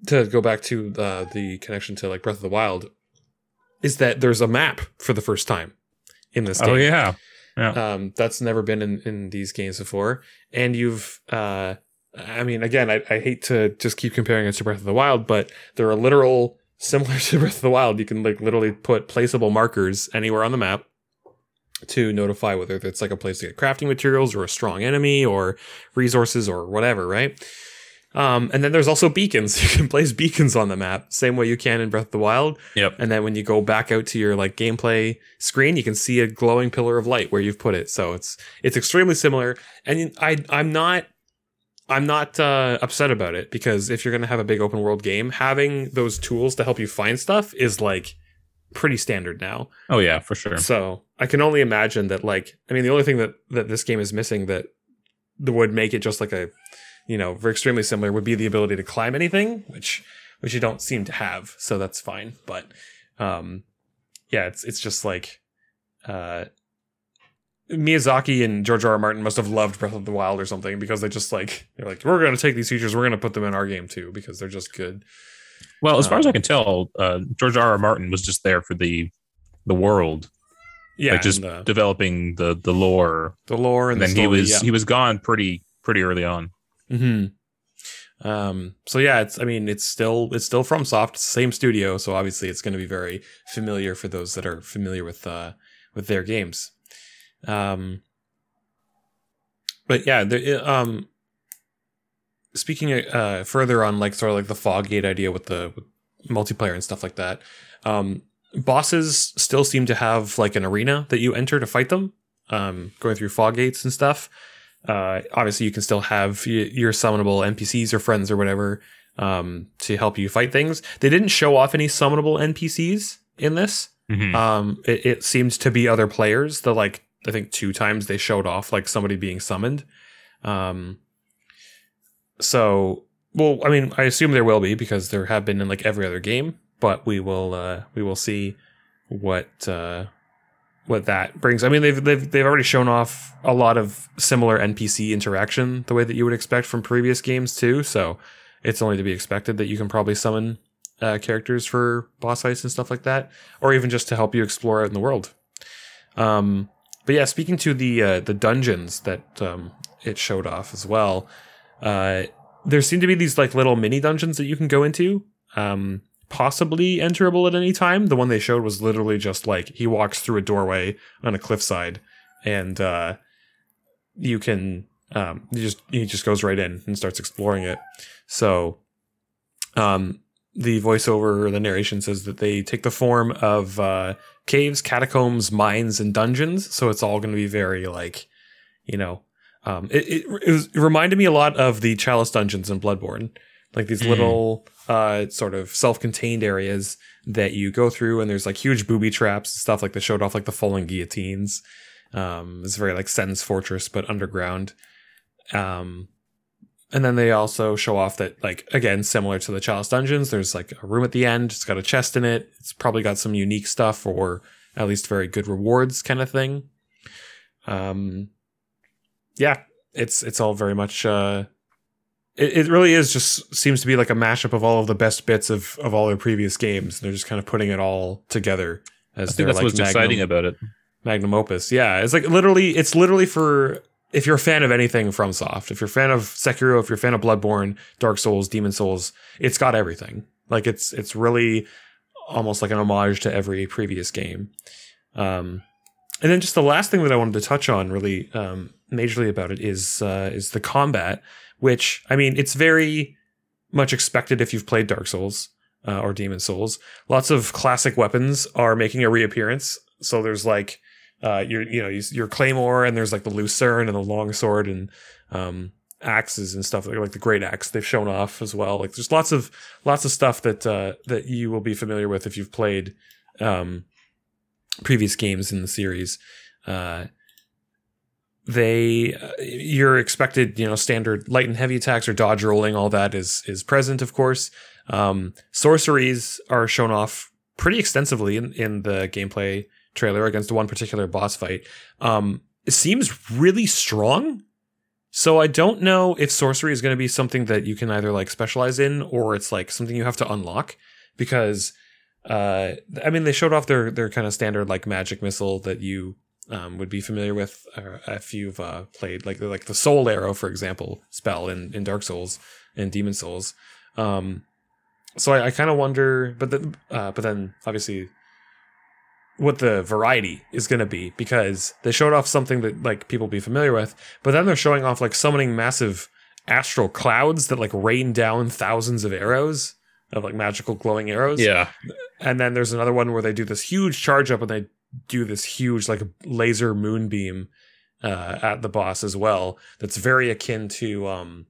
Speaker 3: to go back to the the connection to like breath of the wild is that there's a map for the first time in this game
Speaker 1: Oh yeah.
Speaker 3: um, that's never been in, in these games before. And you've, uh, I mean, again, I, I hate to just keep comparing it to Breath of the Wild, but there are literal similar to Breath of the Wild. You can like literally put placeable markers anywhere on the map to notify whether it's like a place to get crafting materials or a strong enemy or resources or whatever, right? Um, and then there's also beacons. You can place beacons on the map, same way you can in Breath of the Wild.
Speaker 1: Yep.
Speaker 3: And then when you go back out to your like gameplay screen, you can see a glowing pillar of light where you've put it. So it's it's extremely similar. And I I'm not I'm not uh, upset about it because if you're going to have a big open world game, having those tools to help you find stuff is like pretty standard now.
Speaker 1: Oh yeah, for sure.
Speaker 3: So I can only imagine that like I mean the only thing that that this game is missing that that would make it just like a you know very extremely similar would be the ability to climb anything, which which you don't seem to have. So that's fine. But um yeah, it's it's just like uh Miyazaki and George R. R. Martin must have loved Breath of the Wild or something because they just like they're like we're going to take these features, we're going to put them in our game too because they're just good.
Speaker 1: Well, as far as
Speaker 3: Um,
Speaker 1: I can tell, uh, George R. R. Martin was just there for the the world,
Speaker 3: Yeah,
Speaker 1: like just
Speaker 3: and the,
Speaker 1: developing the the lore.
Speaker 3: the lore and,
Speaker 1: And
Speaker 3: the
Speaker 1: then he was
Speaker 3: yeah.
Speaker 1: he was gone pretty pretty early on.
Speaker 3: Hmm. Um. So yeah, it's. I mean, it's still it's still FromSoft, same studio. So obviously, it's going to be very familiar for those that are familiar with uh with their games. Um. But yeah, there. Um. Speaking uh further on like sort of like the Foggate idea with the with multiplayer and stuff like that. Um. Bosses still seem to have like an arena that you enter to fight them. Um. Going through fog gates and stuff uh, obviously you can still have your summonable NPCs or friends or whatever um, to help you fight things. They didn't show off any summonable NPCs in this.
Speaker 1: Mhm.
Speaker 3: Um, it, it seemed to be other players. The like I think two times they showed off like somebody being summoned. Um, so well, I mean, I assume there will be because there have been in like every other game, but we will uh, we will see what uh, what that brings. I mean, they've they've they've already shown off a lot of similar NPC interaction the way that you would expect from previous games too. So it's only to be expected that you can probably summon uh, characters for boss fights and stuff like that, or even just to help you explore out in the world. Um, but yeah, speaking to the uh, the dungeons that um, it showed off as well, uh, there seem to be these like little mini dungeons that you can go into. Um, possibly enterable at any time. The one they showed was literally just like he walks through a doorway on a cliffside, and uh, you can um, just he just goes right in and starts exploring it. So, um, the voiceover or the narration says that they take the form of uh, caves, catacombs, mines, and dungeons. So it's all going to be very like, you know, um, it, it, it, was, it reminded me a lot of the Chalice dungeons in Bloodborne, like these
Speaker 1: Mm.
Speaker 3: little uh, sort of self-contained areas that you go through, and there's like huge booby traps and stuff like they showed off like the falling guillotines. Um, it's very like Sen's Fortress, but underground. Um, and then they also show off that, like, again, similar to the Chalice Dungeons, there's like a room at the end. It's got a chest in it. It's probably got some unique stuff or at least very good rewards kind of thing. Um, yeah, it's, it's all very much, uh, it, it really is just seems to be like a mashup of all of the best bits of, of all their previous games. They're just kind of putting it all together
Speaker 1: I
Speaker 3: as
Speaker 1: think
Speaker 3: their
Speaker 1: that's
Speaker 3: like
Speaker 1: what's
Speaker 3: magnum-
Speaker 1: exciting about it.
Speaker 3: magnum opus. Yeah, it's like literally, it's literally for if you're a fan of anything FromSoft, if you're a fan of Sekiro, if you're a fan of Bloodborne, Dark Souls, Demon Souls, it's got everything. Like it's it's really almost like an homage to every previous game. Um, and then just the last thing that I wanted to touch on, really um, majorly about it, is uh, is the combat, which I mean, it's very much expected if you've played Dark Souls uh, or Demon Souls. Lots of classic weapons are making a reappearance. So there's like uh, your you know your claymore, and there's like the lucerne and the longsword and um, axes and stuff like, the great axe they've shown off as well. Like there's lots of lots of stuff that uh, that you will be familiar with if you've played um, previous games in the series. Uh, they uh, you're expected you know standard light and heavy attacks or dodge rolling all that is is present of course. Um sorceries are shown off pretty extensively in, in the gameplay trailer against one particular boss fight. Um it seems really strong. So i don't know if sorcery is going to be something that you can either like specialize in or it's like something you have to unlock because uh i mean they showed off their their kind of standard like magic missile that you um, would be familiar with uh, if you've uh, played like like the Soul Arrow, for example, spell in, in Dark Souls and Demon Souls. Um, so I, I kind of wonder, but then uh, but then obviously what the variety is going to be because they showed off something that like people be familiar with, but then they're showing off like summoning massive astral clouds that like rain down thousands of arrows of like magical glowing arrows.
Speaker 1: Yeah,
Speaker 3: And then there's another one where they do this huge charge up and they do this huge like a laser moonbeam uh, at the boss as well. That's very akin to um,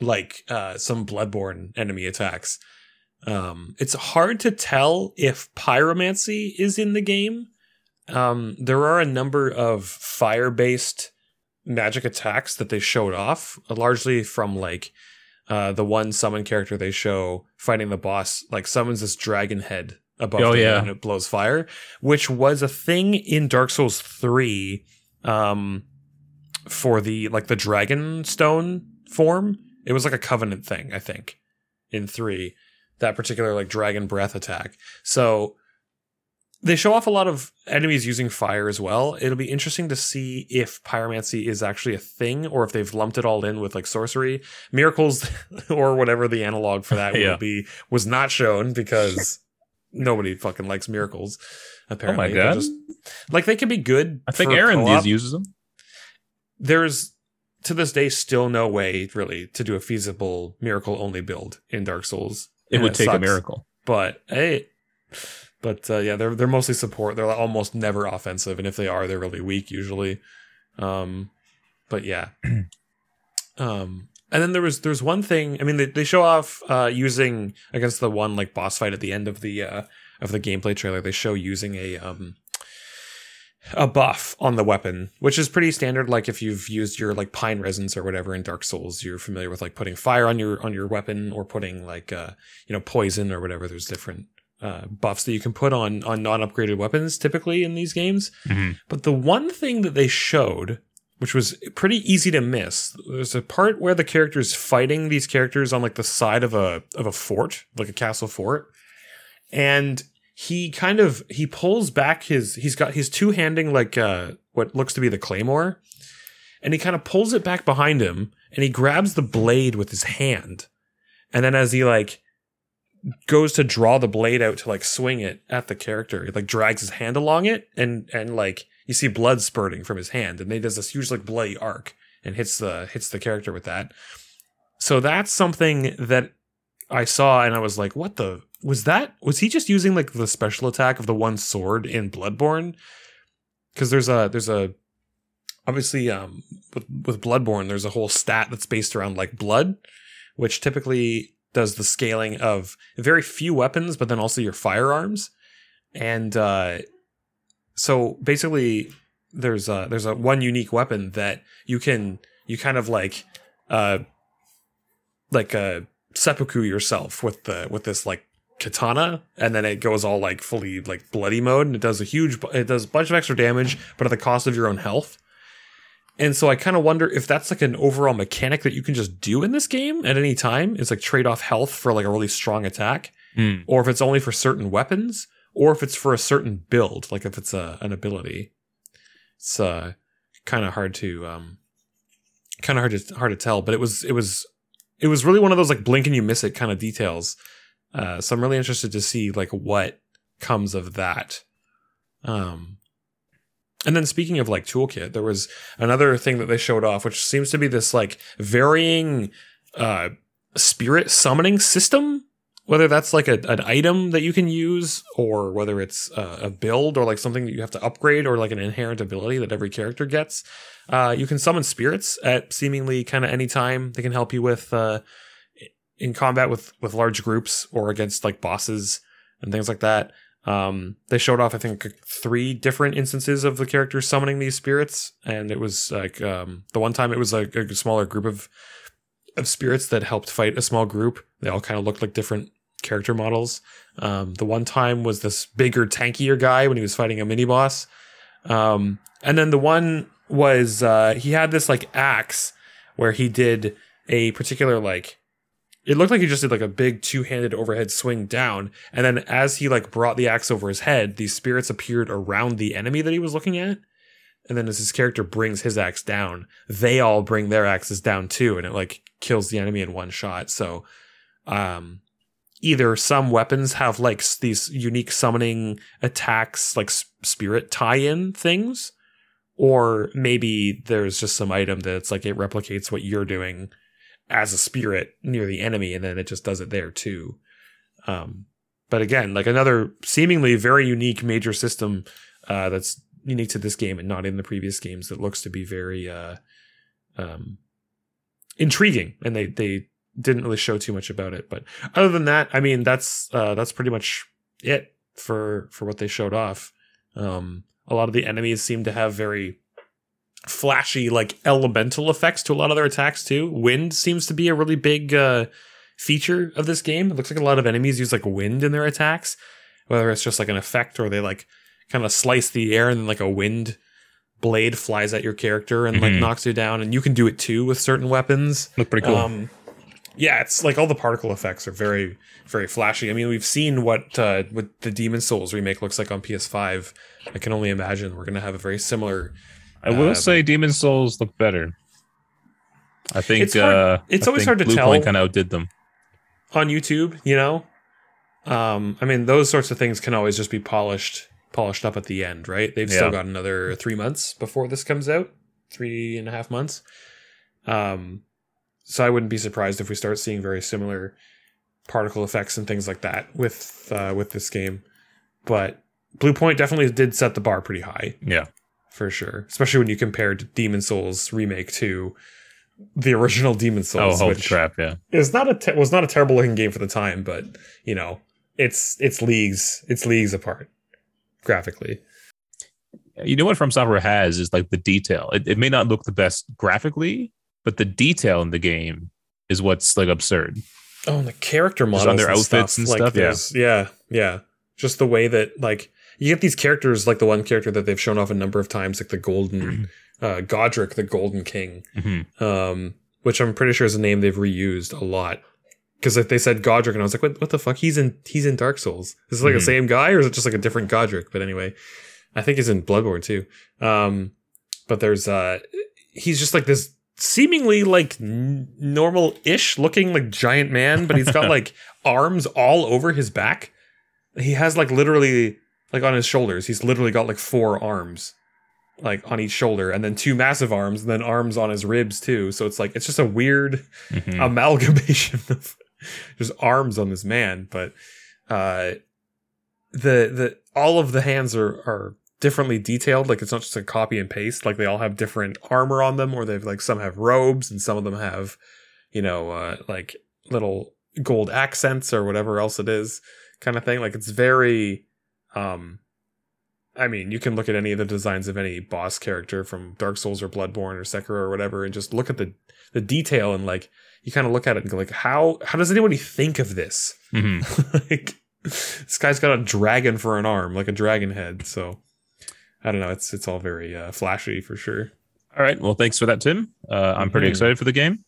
Speaker 3: like uh, some Bloodborne enemy attacks. Um, it's hard to tell if pyromancy is in the game. Um, there are a number of fire based magic attacks that they showed off, largely from like uh, the one summon character they show fighting the boss, like summons this dragon head above
Speaker 1: Oh,
Speaker 3: the
Speaker 1: yeah.
Speaker 3: and it blows fire, which was a thing in Dark Souls 3 um, for the like the dragon stone form. It was like a covenant thing, I think, in 3 that particular like dragon breath attack. So they show off a lot of enemies using fire as well. It'll be interesting to see if pyromancy is actually a thing or if they've lumped it all in with like sorcery. Miracles or whatever the analog for that
Speaker 1: Yeah.
Speaker 3: will be was not shown because nobody fucking likes miracles. Apparently,
Speaker 1: Oh my God.
Speaker 3: just- like they can be good.
Speaker 1: I think Aaron
Speaker 3: co-op.
Speaker 1: is uses them.
Speaker 3: There's to this day still no way really to do a feasible miracle only build in Dark Souls.
Speaker 1: It
Speaker 3: And
Speaker 1: would take a miracle.
Speaker 3: but hey but uh, yeah they're they're mostly support they're almost never offensive and if they are they're really weak usually um but yeah um and then there was there's one thing i mean they, they show off uh using against the one like boss fight at the end of the uh of the gameplay trailer they show using a um a buff on the weapon, which is pretty standard. Like if you've used your like pine resins or whatever in Dark Souls, you're familiar with like putting fire on your on your weapon or putting like uh you know poison or whatever. There's different uh, buffs that you can put on on non upgraded weapons typically in these games.
Speaker 1: Mhm.
Speaker 3: But the one thing that they showed, which was pretty easy to miss, there's a part where the character's fighting these characters on like the side of a of a fort, like a castle fort, and he kind of he pulls back his he's got he's two handing like uh what looks to be the claymore, and he kind of pulls it back behind him, and he grabs the blade with his hand, and then as he like goes to draw the blade out to like swing it at the character. He like drags his hand along it and and like you see blood spurting from his hand and he does this huge like bloody arc and hits the hits the character with that. So that's something that I saw and I was like, what the was that? Was he just using like the special attack of the one sword in Bloodborne? Because there's a there's a obviously um with, with Bloodborne there's a whole stat that's based around like blood, which typically does the scaling of very few weapons, but then also your firearms. And uh, so basically, there's a there's a one unique weapon that you can you kind of like uh like uh seppuku yourself with the with this like katana and then it goes all like fully like bloody mode and it does a huge it does a bunch of extra damage but at the cost of your own health and so I kind of wonder if that's like an overall mechanic that you can just do in this game at any time. It's like trade off health for like a really strong attack,
Speaker 1: Hmm.
Speaker 3: or if it's only for certain weapons, or if it's for a certain build, like if it's a, an ability. It's uh, kind of hard to um, kind of hard to hard to tell. But it was it was it was really one of those like blink and you miss it kind of details. Uh, so I'm really interested to see like what comes of that. Um, and then speaking of like toolkit, there was another thing that they showed off, which seems to be this like varying uh, spirit summoning system. Whether that's like a, an item that you can use, or whether it's uh, a build, or like something that you have to upgrade, or like an inherent ability that every character gets. Uh, you can summon spirits at seemingly kind of any time. They can help you with uh, in combat with with large groups or against like bosses and things like that. Um, they showed off, I think, three different instances of the characters summoning these spirits, and it was like um, the one time it was like a smaller group of of spirits that helped fight a small group. They all kind of looked like different character models. Um, the one time was this bigger, tankier guy when he was fighting a mini boss, um, and then the one was uh, he had this like axe where he did a particular like it looked like he just did like a big two-handed overhead swing down. And then as he like brought the axe over his head these spirits appeared around the enemy that he was looking at. And then as his character brings his axe down they all bring their axes down too. And it like kills the enemy in one shot. So um either some weapons have like these unique summoning attacks like spirit tie-in things or maybe there's just some item that's like it replicates what you're doing as a spirit near the enemy and then it just does it there too. Um but again like another seemingly very unique major system uh that's unique to this game and not in the previous games that looks to be very uh um intriguing, and they they didn't really show too much about it. But other than that, I mean, that's uh, that's pretty much it for for what they showed off. Um, a lot of the enemies seem to have very flashy, like elemental effects to a lot of their attacks too. Wind seems to be a really big uh, feature of this game. It looks like a lot of enemies use like wind in their attacks, whether it's just like an effect or they like kind of slice the air and then like a wind blade flies at your character and like
Speaker 1: Mhm.
Speaker 3: knocks you down. And you can do it too with certain weapons.
Speaker 1: Look pretty cool.
Speaker 3: Um, yeah, it's like all the particle effects are very, very flashy. I mean, we've seen what uh, what the Demon Souls remake looks like on PS5. I can only imagine we're gonna have a very similar.
Speaker 1: I will
Speaker 3: uh,
Speaker 1: say Demon Souls look better. I think
Speaker 3: It's hard-
Speaker 1: uh,
Speaker 3: it's
Speaker 1: I
Speaker 3: always
Speaker 1: think
Speaker 3: hard to
Speaker 1: Bluepoint
Speaker 3: tell.
Speaker 1: kind of outdid them.
Speaker 3: on YouTube, you know. Um, I mean, those sorts of things can always just be polished, polished up at the end, right? They've
Speaker 1: Yeah.
Speaker 3: still got another three months before this comes out, three and a half months. Um, so I wouldn't be surprised if we start seeing very similar particle effects and things like that with uh, with this game. But Bluepoint definitely did set the bar pretty high
Speaker 1: Yeah,
Speaker 3: for sure, especially when you compared Demon Souls remake to the original Demon
Speaker 1: oh
Speaker 3: Souls,
Speaker 1: holy
Speaker 3: which
Speaker 1: crap! Yeah,
Speaker 3: is not a te- was not a terrible looking game for the time, but you know, it's it's leagues it's leagues apart graphically.
Speaker 1: you know what From Software has is like the detail. It, it may not look the best graphically, but the detail in the game is what's like absurd.
Speaker 3: Oh, and the character models
Speaker 1: on their
Speaker 3: and
Speaker 1: outfits
Speaker 3: stuff,
Speaker 1: and
Speaker 3: like
Speaker 1: stuff, yeah.
Speaker 3: yeah, yeah. Just the way that like you get these characters, like the one character that they've shown off a number of times, like the golden uh, Godric, the Golden King,
Speaker 1: Mhm.
Speaker 3: um, which I'm pretty sure is a name they've reused a lot. Because like they said Godric, and I was like, what, what the fuck? He's in he's in Dark Souls. Is it like the
Speaker 1: Mhm.
Speaker 3: same guy, or is it just like a different Godric? But anyway, I think he's in Bloodborne too. Um, but there's uh, he's just like this seemingly like n- normal-ish looking like giant man, but he's got like arms all over his back. He has like literally like on his shoulders. He's literally got like four arms like on each shoulder and then two massive arms and then arms on his ribs too. So it's like it's just a weird
Speaker 1: Mhm.
Speaker 3: amalgamation of just arms on this man, but uh the the all of the hands are are differently detailed like it's not just a copy and paste like they all have different armor on them or they've like some have robes and some of them have you know uh like little gold accents or whatever else it is kind of thing like it's very um I mean, you can look at any of the designs of any boss character from Dark Souls or Bloodborne or Sekiro or whatever, and just look at the the detail and like you kind of look at it and go like, how how does anybody think of this?
Speaker 1: Mhm.
Speaker 3: like this guy's got a dragon for an arm, like a dragon head. So I don't know. It's it's all very uh, flashy for sure.
Speaker 1: All right. Well, thanks for that, Tim. Uh, I'm pretty
Speaker 3: Mhm.
Speaker 1: excited for the game,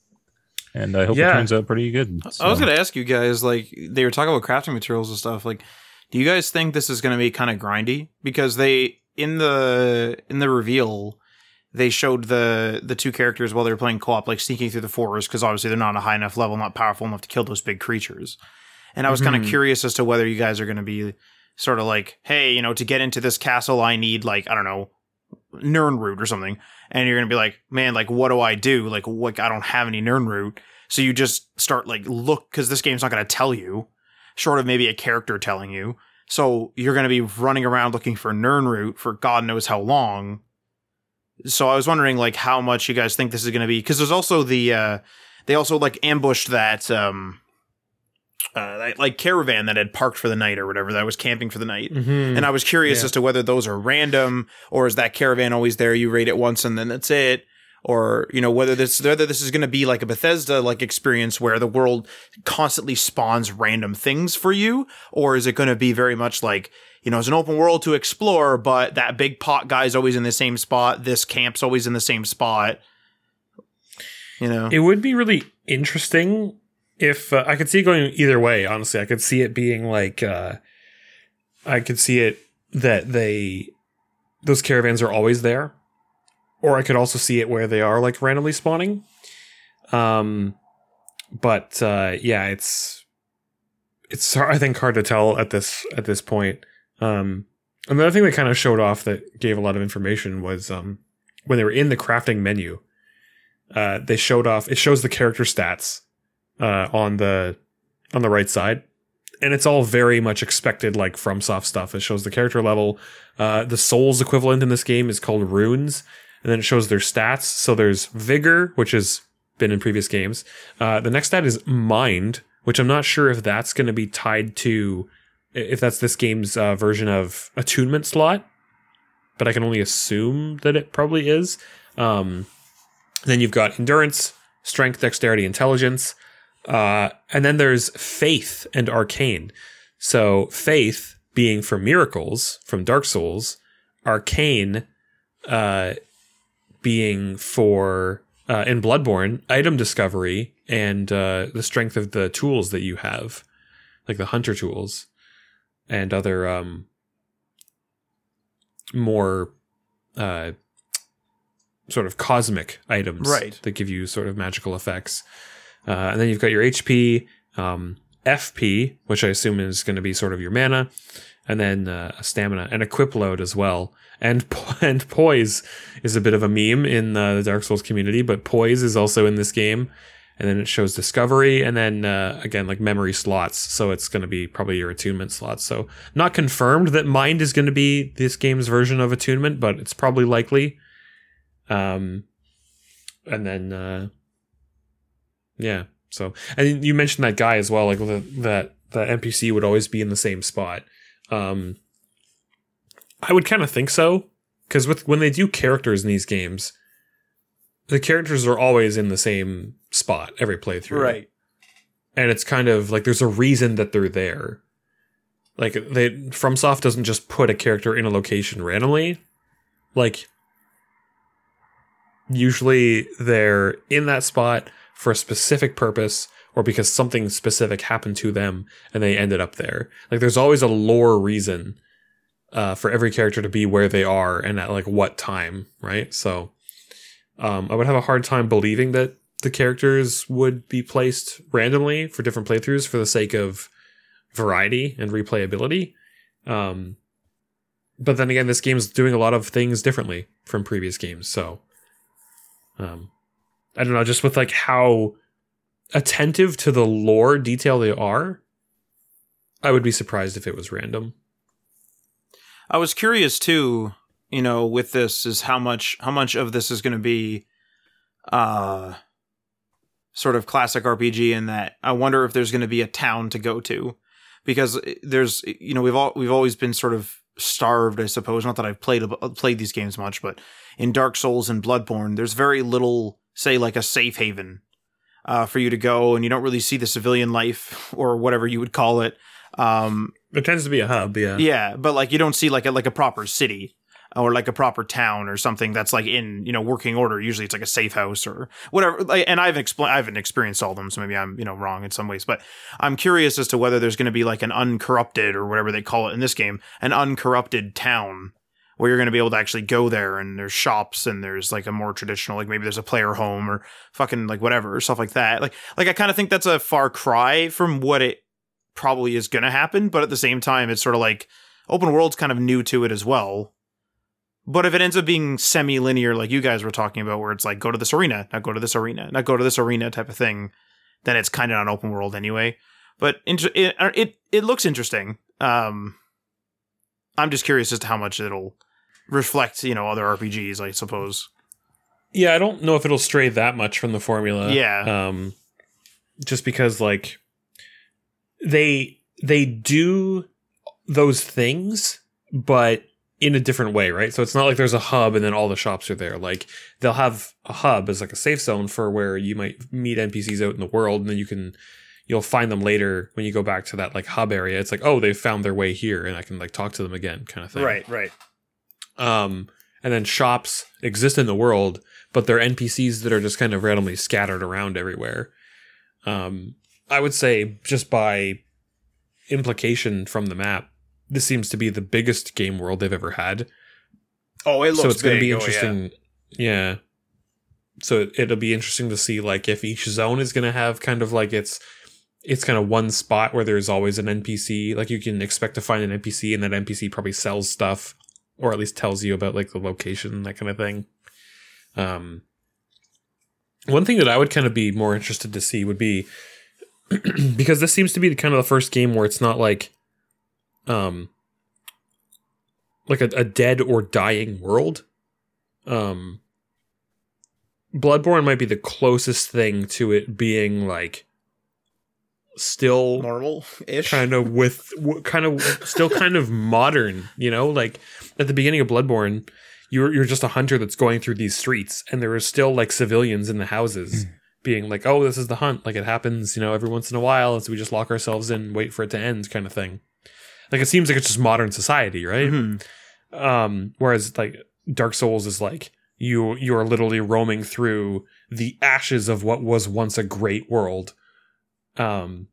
Speaker 1: and I hope
Speaker 3: Yeah.
Speaker 1: it turns out pretty good.
Speaker 2: I was going to ask you guys, like, they were talking about crafting materials and stuff. Like, do you guys think this is going to be kind of grindy? Because they in the in the reveal, they showed the the two characters while they were playing co op, like sneaking through the forest, because obviously they're not on a high enough level, not powerful enough to kill those big creatures. And I was kind
Speaker 3: Mhm.
Speaker 2: of curious as to whether you guys are going to be sort of like, hey, you know, to get into this castle, I need like I don't know, Nernroot or something, and you're to be like, man, like what do I do? Like, what? I don't have any Nernroot, So you just start like look because this game's not to tell you, short of maybe a character telling you. So you're to be running around looking for Nernroot for God knows how long. So I was wondering like how much you guys think this is to be because there's also the uh they also like ambushed that um uh like caravan that had parked for the night or whatever that was camping for the night.
Speaker 3: Mm-hmm.
Speaker 2: And I was curious
Speaker 3: Yeah.
Speaker 2: as to whether those are random or is that caravan always there? You raid it once and then that's it. Or, you know, whether this whether this is gonna be like a Bethesda like experience where the world constantly spawns random things for you, or is it gonna be very much like, you know, it's an open world to explore, but that big pot guy's always in the same spot, this camp's always in the same spot. You know?
Speaker 3: It would be really interesting if uh, I could see it going either way. Honestly, I could see it being like uh, I could see it that they those caravans are always there, or I could also see it where they are like randomly spawning. Um, but uh, yeah, it's it's I think hard to tell at this at this point. Um, another thing that kind of showed off that gave a lot of information was um, when they were in the crafting menu uh, they showed off it shows the character stats uh, on the on the right side. And it's all very much expected like FromSoft stuff. It shows the character level. Uh, the souls equivalent in this game is called runes. And then it shows their stats. So there's vigor which has been in previous games. Uh, the next stat is mind, which I'm not sure if that's going to be tied to if that's this game's uh, version of attunement slot, but I can only assume that it probably is. Um, then you've got endurance, strength, dexterity, intelligence, uh, and then there's faith and arcane. So faith being for miracles from Dark Souls, arcane uh, being for uh, in Bloodborne item discovery and uh, the strength of the tools that you have, like the hunter tools and other um, more uh, sort of cosmic items
Speaker 2: Right.
Speaker 3: that give you sort of magical effects. Uh, and then you've got your HP, um, FP, which I assume is going to be sort of your mana, and then uh, a stamina and equip load as well. And po- and poise is a bit of a meme in the Dark Souls community, but poise is also in this game. And then it shows discovery, and then uh, again like memory slots. So it's going to be probably your attunement slots. So not confirmed that mind is going to be this game's version of attunement, but it's probably likely. Um, and then uh, yeah. So and you mentioned that guy as well, like the, that the NPC would always be in the same spot. Um, I would kind of think so because with when they do characters in these games, the characters are always in the same spot every playthrough,
Speaker 2: Right.
Speaker 3: And it's kind of like there's a reason that they're there. Like they FromSoft doesn't just put a character in a location randomly. Like usually they're in that spot for a specific purpose or because something specific happened to them and they ended up there. Like there's always a lore reason uh, for every character to be where they are and at like what time, right? So um, I would have a hard time believing that the characters would be placed randomly for different playthroughs for the sake of variety and replayability. Um, but then again, this game's doing a lot of things differently from previous games, so um, I don't know, just with like how attentive to the lore detail they are, I would be surprised if it was random.
Speaker 2: I was curious too, you know, with this is how much how much of this is going to be uh sort of classic RPG in that I wonder if there's going to be a town to go to because there's you know we've all we've always been sort of starved I suppose not that I've played played these games much but in Dark Souls and Bloodborne there's very little say like a safe haven uh, for you to go and you don't really see the civilian life or whatever you would call it um,
Speaker 3: It tends to be a hub, yeah.
Speaker 2: yeah, but like you don't see like a like a proper city or like a proper town or something that's like in you know working order. Usually it's like a safe house or whatever. Like, and I haven't explained, I haven't experienced all of them, so maybe I'm you know wrong in some ways. But I'm curious as to whether there's going to be like an uncorrupted or whatever they call it in this game, an uncorrupted town where you're going to be able to actually go there and there's shops and there's like a more traditional like maybe there's a player home or fucking like whatever or stuff like that. Like like I kind of think that's a far cry from what it probably is going to happen, but at the same time, it's sort of like open world's kind of new to it as well. But if it ends up being semi-linear, like you guys were talking about, where it's like go to this arena, not go to this arena, not go to this arena type of thing, then it's kind of an open world anyway. But inter- it, it it looks interesting. Um, I'm just curious as to how much it'll reflect, you know, other RPGs, I suppose.
Speaker 3: Yeah, I don't know if it'll stray that much from the formula.
Speaker 2: Yeah.
Speaker 3: Um just because like they they do those things, but in a different way, right? So it's not like there's a hub and then all the shops are there. Like they'll have a hub as like a safe zone for where you might meet NPCs out in the world, and then you can you'll find them later when you go back to that like hub area. It's like, oh, they've found their way here, and I can like talk to them again, kind of thing.
Speaker 2: Right, right.
Speaker 3: Um, and then shops exist in the world, but they're NPCs that are just kind of randomly scattered around everywhere. Um, I would say just by implication from the map, this seems to be the biggest game world they've ever had.
Speaker 2: Oh, it looks
Speaker 3: so it's going to be
Speaker 2: Oh, yeah.
Speaker 3: interesting. yeah. So it, it'll be interesting to see like if each zone is going to have kind of like its it's kind of one spot where there's always an NPC. Like you can expect to find an NPC, and that NPC probably sells stuff, or at least tells you about like the location, that kind of thing. Um, one thing that I would kind of be more interested to see would be because this seems to be the kind of the first game where it's not like, um, like a, a dead or dying world. Um, Bloodborne might be the closest thing to it being like still
Speaker 2: Normal ish.
Speaker 3: kind of with kind of still kind of modern, you know, like at the beginning of Bloodborne, you're you're just a hunter that's going through these streets and there are still like civilians in the houses being like, "Oh, this is the hunt." Like it happens, you know, every once in a while, and so we just lock ourselves in, wait for it to end kind of thing. Like it seems like it's just modern society, right?
Speaker 2: Mhm.
Speaker 3: um whereas like dark souls is like you you are literally roaming through the ashes of what was once a great world um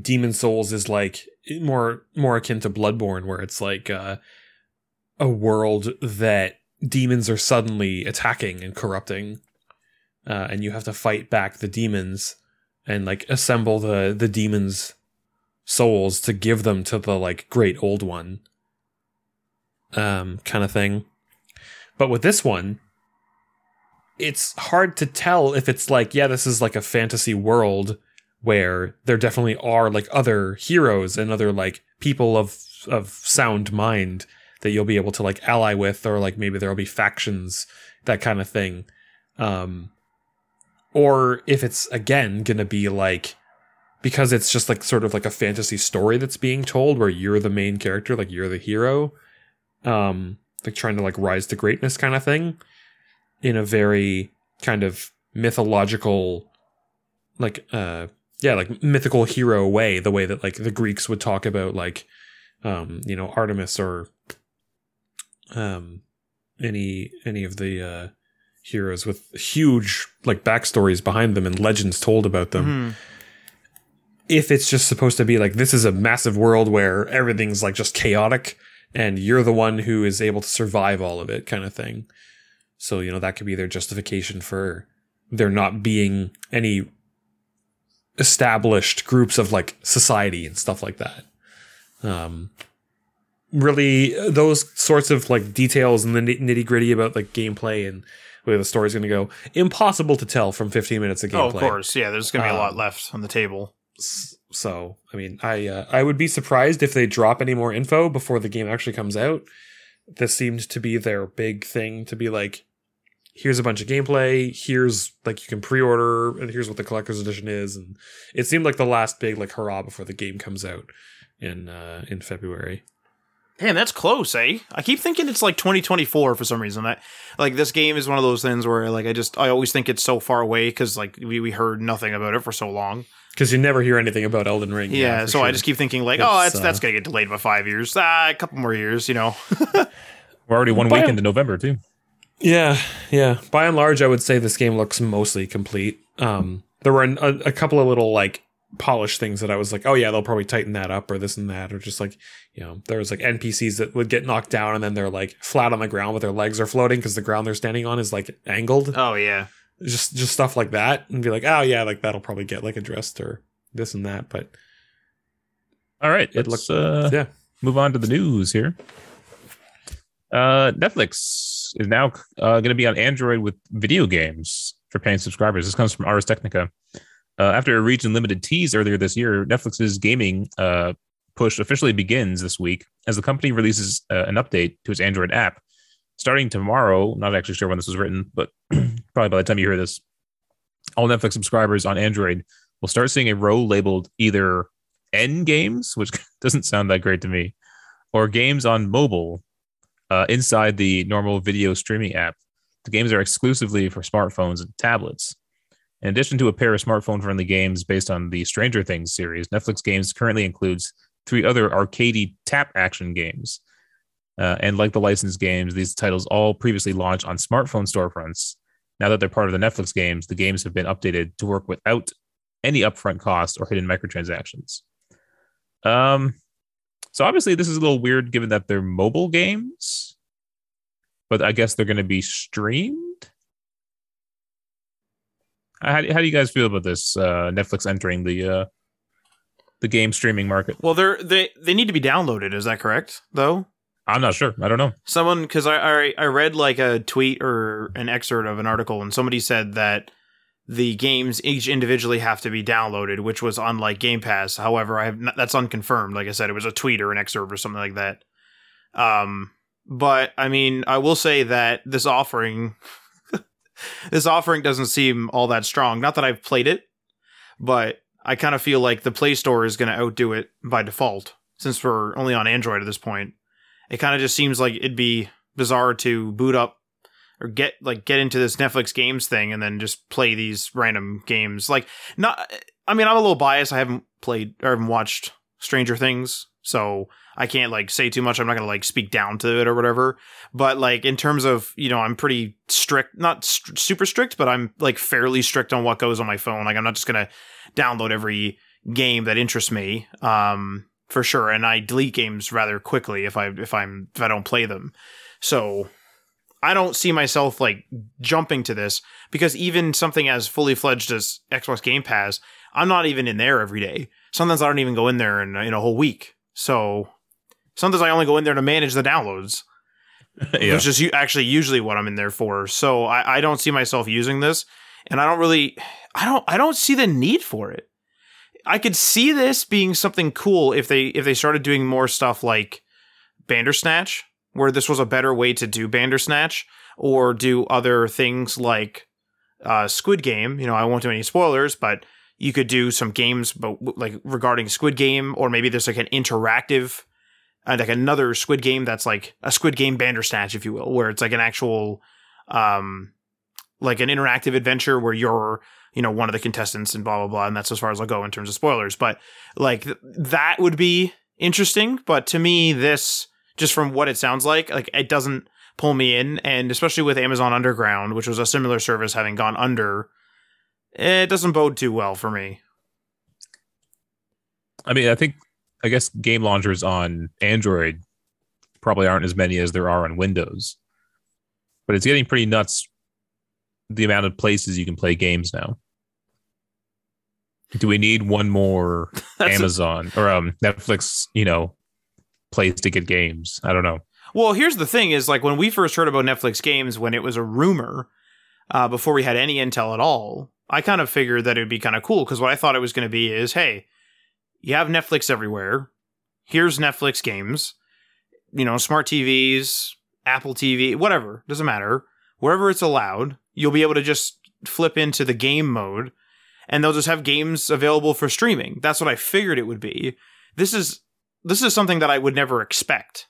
Speaker 3: demon souls is like more more akin to bloodborne where it's like uh a world that demons are suddenly attacking and corrupting uh, and you have to fight back the demons and like assemble the the demons souls to give them to the like great old one um, kind of thing. But with this one, it's hard to tell if it's like, yeah, this is like a fantasy world where there definitely are like other heroes and other like people of of sound mind that you'll be able to like ally with, or like maybe there'll be factions, that kind of thing. Um, or if it's again gonna be like because it's just like sort of like a fantasy story that's being told where you're the main character, like you're the hero um like trying to like rise to greatness kind of thing in a very kind of mythological like uh yeah like mythical hero way the way that like the greeks would talk about like um you know artemis or um any any of the uh heroes with huge like backstories behind them and legends told about them
Speaker 2: Mhm.
Speaker 3: if it's just supposed to be like this is a massive world where everything's like just chaotic and you're the one who is able to survive all of it kind of thing so you know that could be their justification for there not being any established groups of like society and stuff like that um really those sorts of like details and the nitty gritty about like gameplay and where the story's going to go impossible to tell from 15 minutes of gameplay
Speaker 2: Oh, of course. Yeah, there's going to be a lot
Speaker 3: Um,
Speaker 2: left on the table.
Speaker 3: So, I mean, I uh, I would be surprised if they drop any more info before the game actually comes out. This seemed to be their big thing to be like, here's a bunch of gameplay, here's like you can pre-order, and here's what the collector's edition is, and it seemed like the last big like hurrah before the game comes out in uh, in February.
Speaker 2: Damn, that's close, eh? I keep thinking it's like 2024 for some reason. That like this game is one of those things where like I just I always think it's so far away because like we, we heard nothing about it for so long.
Speaker 3: Because you never hear anything about Elden Ring.
Speaker 2: Yeah,
Speaker 3: for
Speaker 2: so I just keep thinking like,
Speaker 3: It's,
Speaker 2: oh, that's
Speaker 3: uh,
Speaker 2: that's gonna get delayed by five years. Ah, a couple more years, you know.
Speaker 1: We're already one
Speaker 3: But-
Speaker 1: week into November too.
Speaker 3: Yeah, yeah. By and large, I would say this game looks mostly complete. Um, there were an, a, a couple of little like polished things that I was like, oh yeah, they'll probably tighten that up or this and that, or just like you know, there was like NPCs that would get knocked down and then they're like flat on the ground with their legs are floating because the ground they're standing on is like angled.
Speaker 2: Oh yeah,
Speaker 3: Just just stuff like that, and be like, oh yeah, like that'll probably get like addressed or this and that. But
Speaker 1: All right,
Speaker 3: It
Speaker 1: let's uh,
Speaker 3: yeah,
Speaker 1: move on to the news here. Uh, Netflix is now uh, going to be on Android with video games for paying subscribers. This comes from Ars Technica. Uh, after a region limited tease earlier this year, Netflix's gaming uh, push officially begins this week as the company releases uh, an update to its Android app. Starting tomorrow, not actually sure when this was written, but probably by the time you hear this, all Netflix subscribers on Android will start seeing a row labeled either N games, which doesn't sound that great to me, or games on mobile uh, inside the normal video streaming app. The games are exclusively for smartphones and tablets. In addition to a pair of smartphone friendly games based on the Stranger Things series, Netflix Games currently includes three other arcadey tap action games. Uh, and like the licensed games, these titles all previously launched on smartphone storefronts. Now that they're part of the Netflix games, the games have been updated to work without any upfront cost or hidden microtransactions. Um, so obviously this is a little weird given that they're mobile games, but I guess they're going to be streamed. How, how do you guys feel about this? Uh, Netflix entering the uh, the game streaming market.
Speaker 2: well they're they they need to be downloaded. Is that correct though?
Speaker 1: I'm not sure. I don't know.
Speaker 2: Someone because I, I I read like a tweet or an excerpt of an article and somebody said that the games each individually have to be downloaded, which was unlike Game Pass. However, I have not, that's unconfirmed. Like I said, it was a tweet or an excerpt or something like that. Um, but I mean, I will say that this offering, this offering doesn't seem all that strong. Not that I've played it, but I kind of feel like the Play Store is going to outdo it by default since we're only on Android at this point. It kind of just seems like it'd be bizarre to boot up or get like get into this Netflix games thing and then just play these random games. Like not I mean, I'm a little biased. I haven't played or haven't watched Stranger Things, so I can't like say too much. I'm not going to like speak down to it or whatever. But like in terms of, you know, I'm pretty strict, not st- super strict, but I'm like fairly strict on what goes on my phone. Like I'm not just going to download every game that interests me. Um for sure, and I delete games rather quickly if I if I'm if I don't play them. So I don't see myself like jumping to this because even something as fully fledged as Xbox Game Pass, I'm not even in there every day. Sometimes I don't even go in there in, in a whole week. So sometimes I only go in there to manage the downloads,
Speaker 1: yeah.
Speaker 2: which is actually usually what I'm in there for. So I, I don't see myself using this, and I don't really, I don't, I don't see the need for it. I could see this being something cool if they if they started doing more stuff like Bandersnatch, where this was a better way to do Bandersnatch, or do other things like uh, Squid Game. You know, I won't do any spoilers, but you could do some games, but like regarding Squid Game, or maybe there's like an interactive, uh, like another Squid Game that's like a Squid Game Bandersnatch, if you will, where it's like an actual, um, like an interactive adventure where you're you know one of the contestants and blah blah blah, and that's as far as I'll go in terms of spoilers. But like th- that would be interesting. But to me, this just from what it sounds like, like it doesn't pull me in, and especially with Amazon Underground, which was a similar service having gone under, it doesn't bode too well for me.
Speaker 1: I mean, I think I guess game launchers on Android probably aren't as many as there are on Windows, but it's getting pretty nuts the amount of places you can play games now. Do we need one more
Speaker 2: That's a-
Speaker 1: Amazon or um Netflix, you know, place to get games? I don't know.
Speaker 2: Well, here's the thing: is like when we first heard about Netflix games, when it was a rumor, uh, before we had any intel at all, I kind of figured that it would be kind of cool because what I thought it was going to be is, hey, you have Netflix everywhere. Here's Netflix games. You know, smart TVs, Apple TV, whatever doesn't matter. Wherever it's allowed, you'll be able to just flip into the game mode, and they'll just have games available for streaming. That's what I figured it would be. This is this is something that I would never expect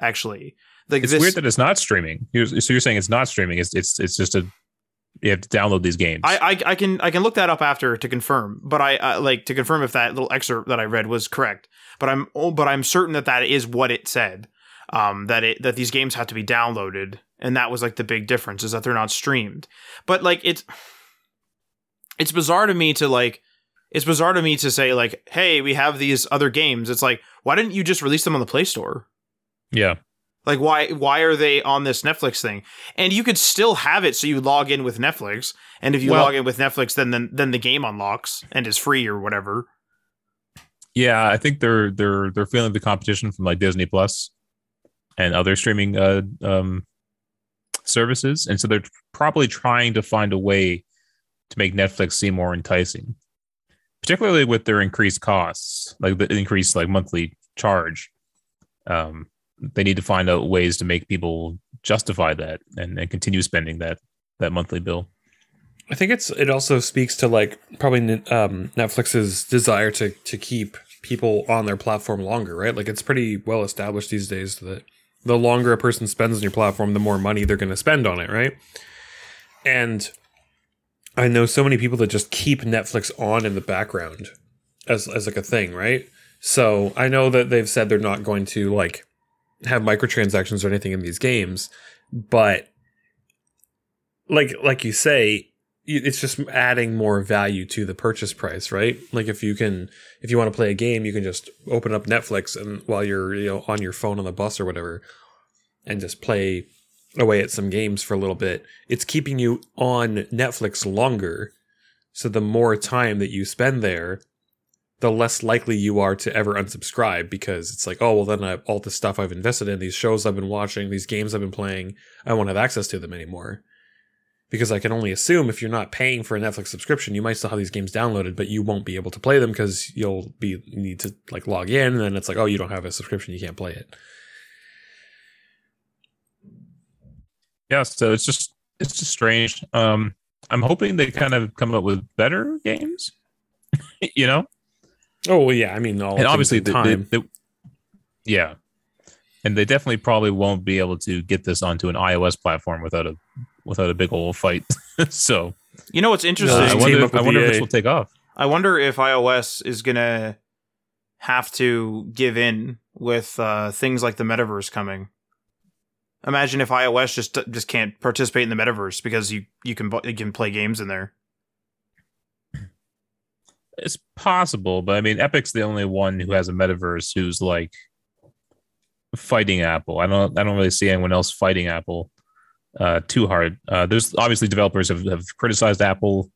Speaker 2: actually. Like
Speaker 1: It's
Speaker 2: this,
Speaker 1: weird that it's not streaming. You're- So you're saying it's not streaming? It's it's it's just a you have to download these games.
Speaker 2: I, I I can I can look that up after to confirm, but I uh, like to confirm if that little excerpt that I read was correct. But I'm oh, but I'm certain that that is what it said. Um, that it that these games have to be downloaded, and that was like the big difference is that they're not streamed. But like it's it's bizarre to me to like it's bizarre to me to say like, hey, we have these other games. It's like why didn't you just release them on the Play Store?
Speaker 1: yeah.
Speaker 2: Like why why are they on this Netflix thing? And you could still have it so you log in with Netflix, and if you
Speaker 1: Well-
Speaker 2: log in with Netflix, then, then then the game unlocks and is free or whatever.
Speaker 1: Yeah, I think they're they're they're feeling the competition from like Disney Plus and other streaming uh um services, and so they're probably trying to find a way to make Netflix seem more enticing, particularly with their increased costs, like the increased like monthly charge. Um, they need to find out ways to make people justify that and, and continue spending that that monthly bill.
Speaker 3: I think it's it also speaks to like probably um, Netflix's desire to to keep people on their platform longer, right? Like it's pretty well established these days that the longer a person spends on your platform, the more money they're going to spend on it, right? And I know so many people that just keep Netflix on in the background as as like a thing, right? So I know that they've said they're not going to like have microtransactions or anything in these games, but like like you say, it's just adding more value to the purchase price, right? Like if you can, if you want to play a game, you can just open up Netflix and while you're you know on your phone on the bus or whatever, and just play away at some games for a little bit. It's keeping you on Netflix longer, so the more time that you spend there, the less likely you are to ever unsubscribe because it's like, oh well, then I, all this stuff I've invested in, these shows I've been watching, these games I've been playing, I won't have access to them anymore because I can only assume if you're not paying for a Netflix subscription, you might still have these games downloaded, but you won't be able to play them because you'll be need to like log in, and then it's like, oh, you don't have a subscription, you can't play it.
Speaker 1: Yeah, so it's just it's just strange. Um, I'm hoping they kind of come up with better games. you know,
Speaker 3: Oh well, yeah. I mean, all
Speaker 1: and obviously,
Speaker 3: the
Speaker 1: the, the,
Speaker 3: time.
Speaker 1: the- yeah, and they definitely probably won't be able to get this onto an iOS platform without a without a big old fight. so
Speaker 2: You know what's
Speaker 1: uh,
Speaker 2: interesting?
Speaker 1: I wonder,
Speaker 3: up
Speaker 1: I wonder if this will take off.
Speaker 2: I wonder if iOS is gonna have to give in with uh, things like the metaverse coming. Imagine if iOS just just can't participate in the metaverse because you you can you can play games in there.
Speaker 1: It's possible, but I mean, Epic's the only one who has a metaverse who's like fighting Apple. I don't, I don't really see anyone else fighting Apple uh, too hard. Uh, there's obviously developers have, have criticized Apple,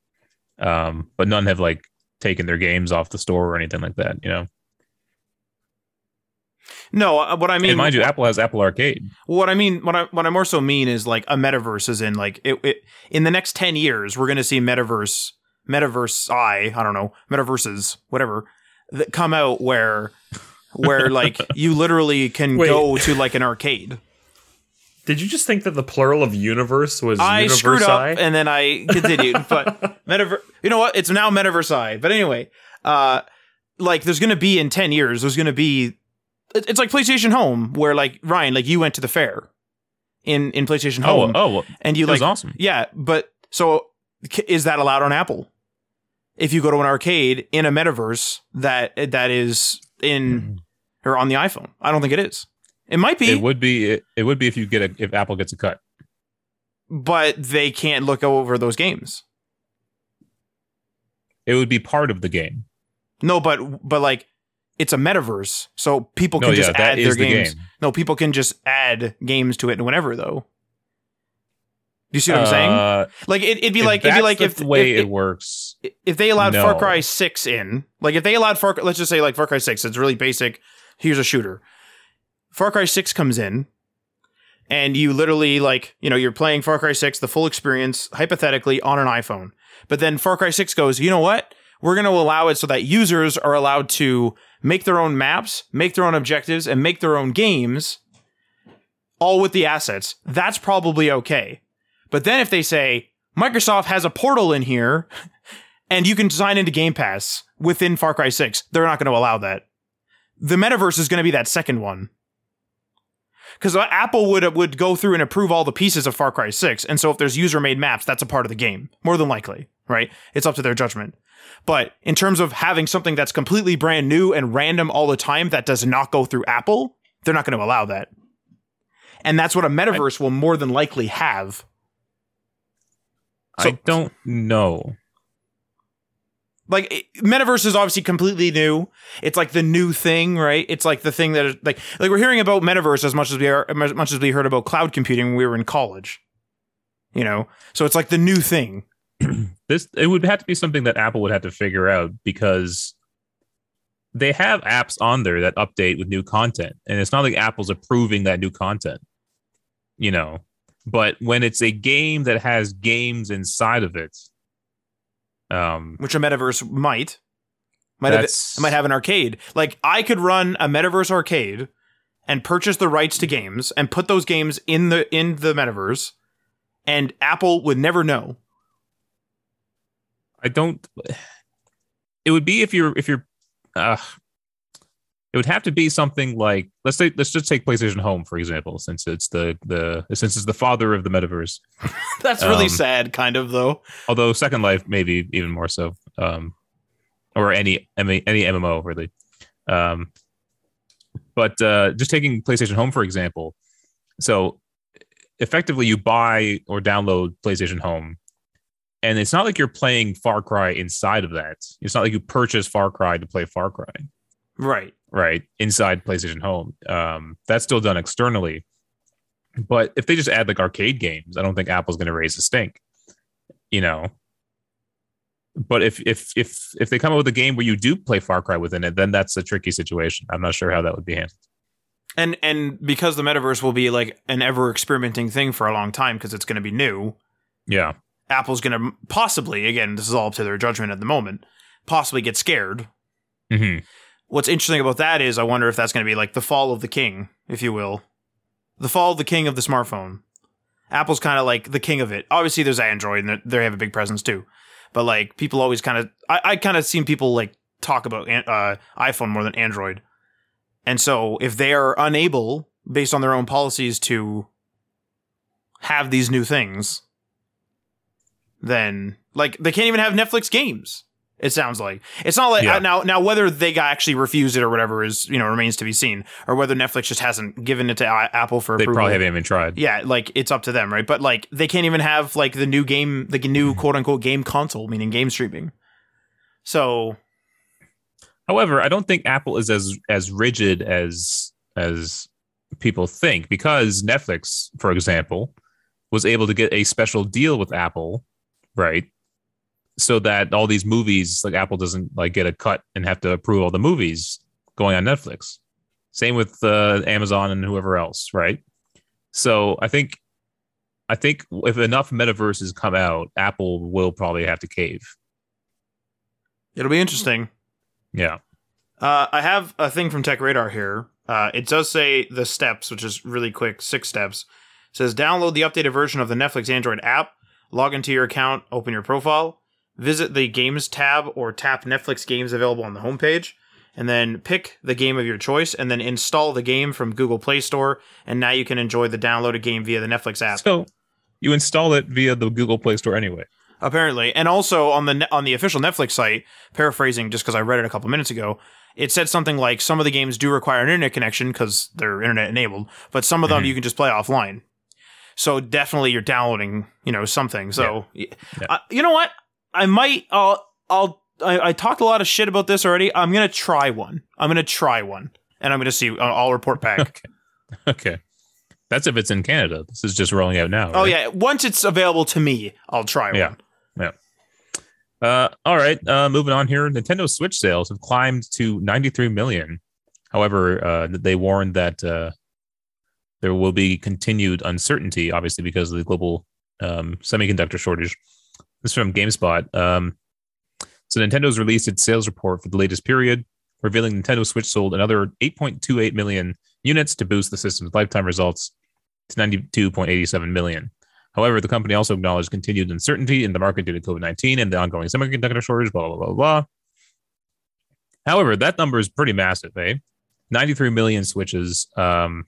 Speaker 1: um, but none have like taken their games off the store or anything like that. You know,
Speaker 2: No, uh, what I mean,
Speaker 1: and mind you, Apple has Apple Arcade.
Speaker 2: what I mean, what I what I more so mean is like a metaverse is in like it, it in the next ten years we're gonna see metaverse metaverse I I don't know metaverses whatever that come out where where like you literally can
Speaker 3: Wait.
Speaker 2: go to like an arcade.
Speaker 3: Did you just think that the plural of universe was
Speaker 2: I screwed up and then I continued. but metaverse, you know what? It's now metaverse I. But anyway, uh, like there's gonna be in ten years. There's gonna be. It- It's like PlayStation Home, where like Ryan, like you went to the fair in in PlayStation
Speaker 1: Oh,
Speaker 2: Home,
Speaker 1: oh, well,
Speaker 2: and you
Speaker 1: that was
Speaker 2: like
Speaker 1: awesome.
Speaker 2: yeah. But so is that allowed on Apple? If you go to an arcade in a metaverse that that is in mm-hmm. or on the iPhone, I don't think it is. It might be,
Speaker 1: It would be, it, it would be if you get a, if Apple gets a cut.
Speaker 2: but they can't look over those games.
Speaker 1: It would be part of the game.
Speaker 2: No, but but like it's a metaverse, so people can
Speaker 1: yeah,
Speaker 2: just
Speaker 1: that
Speaker 2: add their
Speaker 1: the
Speaker 2: games.
Speaker 1: game.
Speaker 2: No, people can just add games to it and whenever though. Do you see what I'm saying?
Speaker 1: Uh,
Speaker 2: Like it, it'd be
Speaker 1: if
Speaker 2: like it'd be like
Speaker 1: the
Speaker 2: if
Speaker 1: way
Speaker 2: if,
Speaker 1: it works.
Speaker 2: if they allowed Far Cry Six in, like if they allowed Far, let's just say like Far Cry Six, it's really basic. Here's a shooter. Far Cry Six comes in, and you literally like you know you're playing Far Cry Six, the full experience, hypothetically on an iPhone. But then Far Cry Six goes, you know what? We're going to allow it so that users are allowed to make their own maps, make their own objectives, and make their own games, all with the assets. That's probably okay. But then if they say Microsoft has a portal in here and you can sign into Game Pass within Far Cry 6, they're not going to allow that. The metaverse is going to be that second one. Because uh, Apple would would go through and approve all the pieces of Far Cry 6, and so if there's user made maps, that's a part of the game, more than likely, right? It's up to their judgment. But in terms of having something that's completely brand new and random all the time that does not go through Apple, they're not going to allow that. And that's what a metaverse will more than likely have. So-
Speaker 1: I don't know.
Speaker 2: like it- metaverse is obviously completely new it's like the new thing right it's like the thing that is like like we're hearing about metaverse as much as we are as much as we heard about cloud computing when we were in college you know so it's like the new thing
Speaker 1: This it would have to be something that Apple would have to figure out because they have apps on there that update with new content, and it's not like Apple's approving that new content, you know. But when it's a game that has games inside of it, um,
Speaker 2: which a metaverse might. Might have might have an arcade. Like i could run a metaverse arcade and purchase the rights to games and put those games in the in the metaverse and apple would never know
Speaker 1: I don't. It would be if you're if you're. Uh, it would have to be something like let's say let's just take PlayStation Home for example, since it's the the since it's the father of the metaverse.
Speaker 2: that's really
Speaker 1: Um,
Speaker 2: sad kind of though
Speaker 1: Although Second Life maybe even more so, um, or any any any MMO really. Um, but uh, just taking PlayStation Home for example, so effectively you buy or download PlayStation Home, and it's not like you're playing Far Cry inside of that. It's not like you purchase Far Cry to play Far Cry,
Speaker 2: right
Speaker 1: right? Inside PlayStation Home, um, that's still done externally. But if they just add like arcade games, I don't think Apple's going to raise a stink, you know. But if if if if they come up with a game where you do play Far Cry within it, then that's a tricky situation. I'm not sure how that would be handled.
Speaker 2: And and because the metaverse will be like an ever experimenting thing for a long time because it's going to be new,
Speaker 1: Yeah,
Speaker 2: Apple's going to possibly again this is all up to their judgment at the moment, possibly get scared.
Speaker 1: hmm
Speaker 2: What's interesting about that is I wonder if that's going to be like the fall of the king, if you will, the fall of the king of the smartphone. Apple's kind of like the king of it. Obviously, there's Android, and they- they have a big presence too. But like people always kind of, I, I kind of seen people like talk about uh, iPhone more than Android. And so if they are unable, based on their own policies, to have these new things, then like they can't even have Netflix games. It sounds like it's not like
Speaker 1: Yeah.
Speaker 2: uh, now. Now whether they actually refused it or whatever is you know remains to be seen, or whether Netflix just hasn't given it to I- Apple for
Speaker 1: They
Speaker 2: approval.
Speaker 1: probably haven't even tried.
Speaker 2: Yeah, like it's up to them, right? But like they can't even have like the new game, the new quote unquote game console, meaning game streaming. So
Speaker 1: However, I don't think Apple is as as rigid as as people think because Netflix, for example, was able to get a special deal with Apple, right? So that all these movies, like Apple doesn't like get a cut and have to approve all the movies going on Netflix. Same with uh, Amazon and whoever else, right? So I think I think if enough metaverses come out, Apple will probably have to cave.
Speaker 2: it'll be interesting.
Speaker 1: Yeah.
Speaker 2: Uh, I have a thing from Tech Radar here. Uh, it does say the steps, which is really quick, six steps. It says download the updated version of the Netflix Android app, log into your account, open your profile, visit the Games tab, or tap Netflix games available on the homepage, and then pick the game of your choice, and then install the game from Google Play Store. And now you can enjoy the downloaded game via the Netflix app.
Speaker 1: So you install it via the Google Play Store anyway.
Speaker 2: apparently and also on the on the official netflix site paraphrasing just because i read it a couple minutes ago it said something like some of the games do require an internet connection because they're internet enabled but some of them
Speaker 1: Mhm.
Speaker 2: you can just play offline so definitely you're downloading you know something so y-
Speaker 1: Yeah.
Speaker 2: uh, you know what i might i'll i'll I, I talked a lot of shit about this already i'm gonna try one i'm gonna try one and i'm gonna see i'll I'll report back
Speaker 1: Okay. That's if it's in Canada. This is just rolling out now.
Speaker 2: oh yeah once it's available to me i'll try
Speaker 1: Yeah.
Speaker 2: one Yeah. Yeah.
Speaker 1: Uh, all right. Uh, moving on here. Nintendo Switch sales have climbed to 93 million. However, uh, they warned that uh, there will be continued uncertainty, obviously, because of the global um, semiconductor shortage. This is from GameSpot. Um, so, Nintendo's released its sales report for the latest period, revealing Nintendo Switch sold another 8.28 million units to boost the system's lifetime results to 92.87 million. However, the company also acknowledged continued uncertainty in the market due to COVID 19 and the ongoing semiconductor shortage, blah, blah, blah, blah. However, that number is pretty massive, eh? 93 million switches. Um,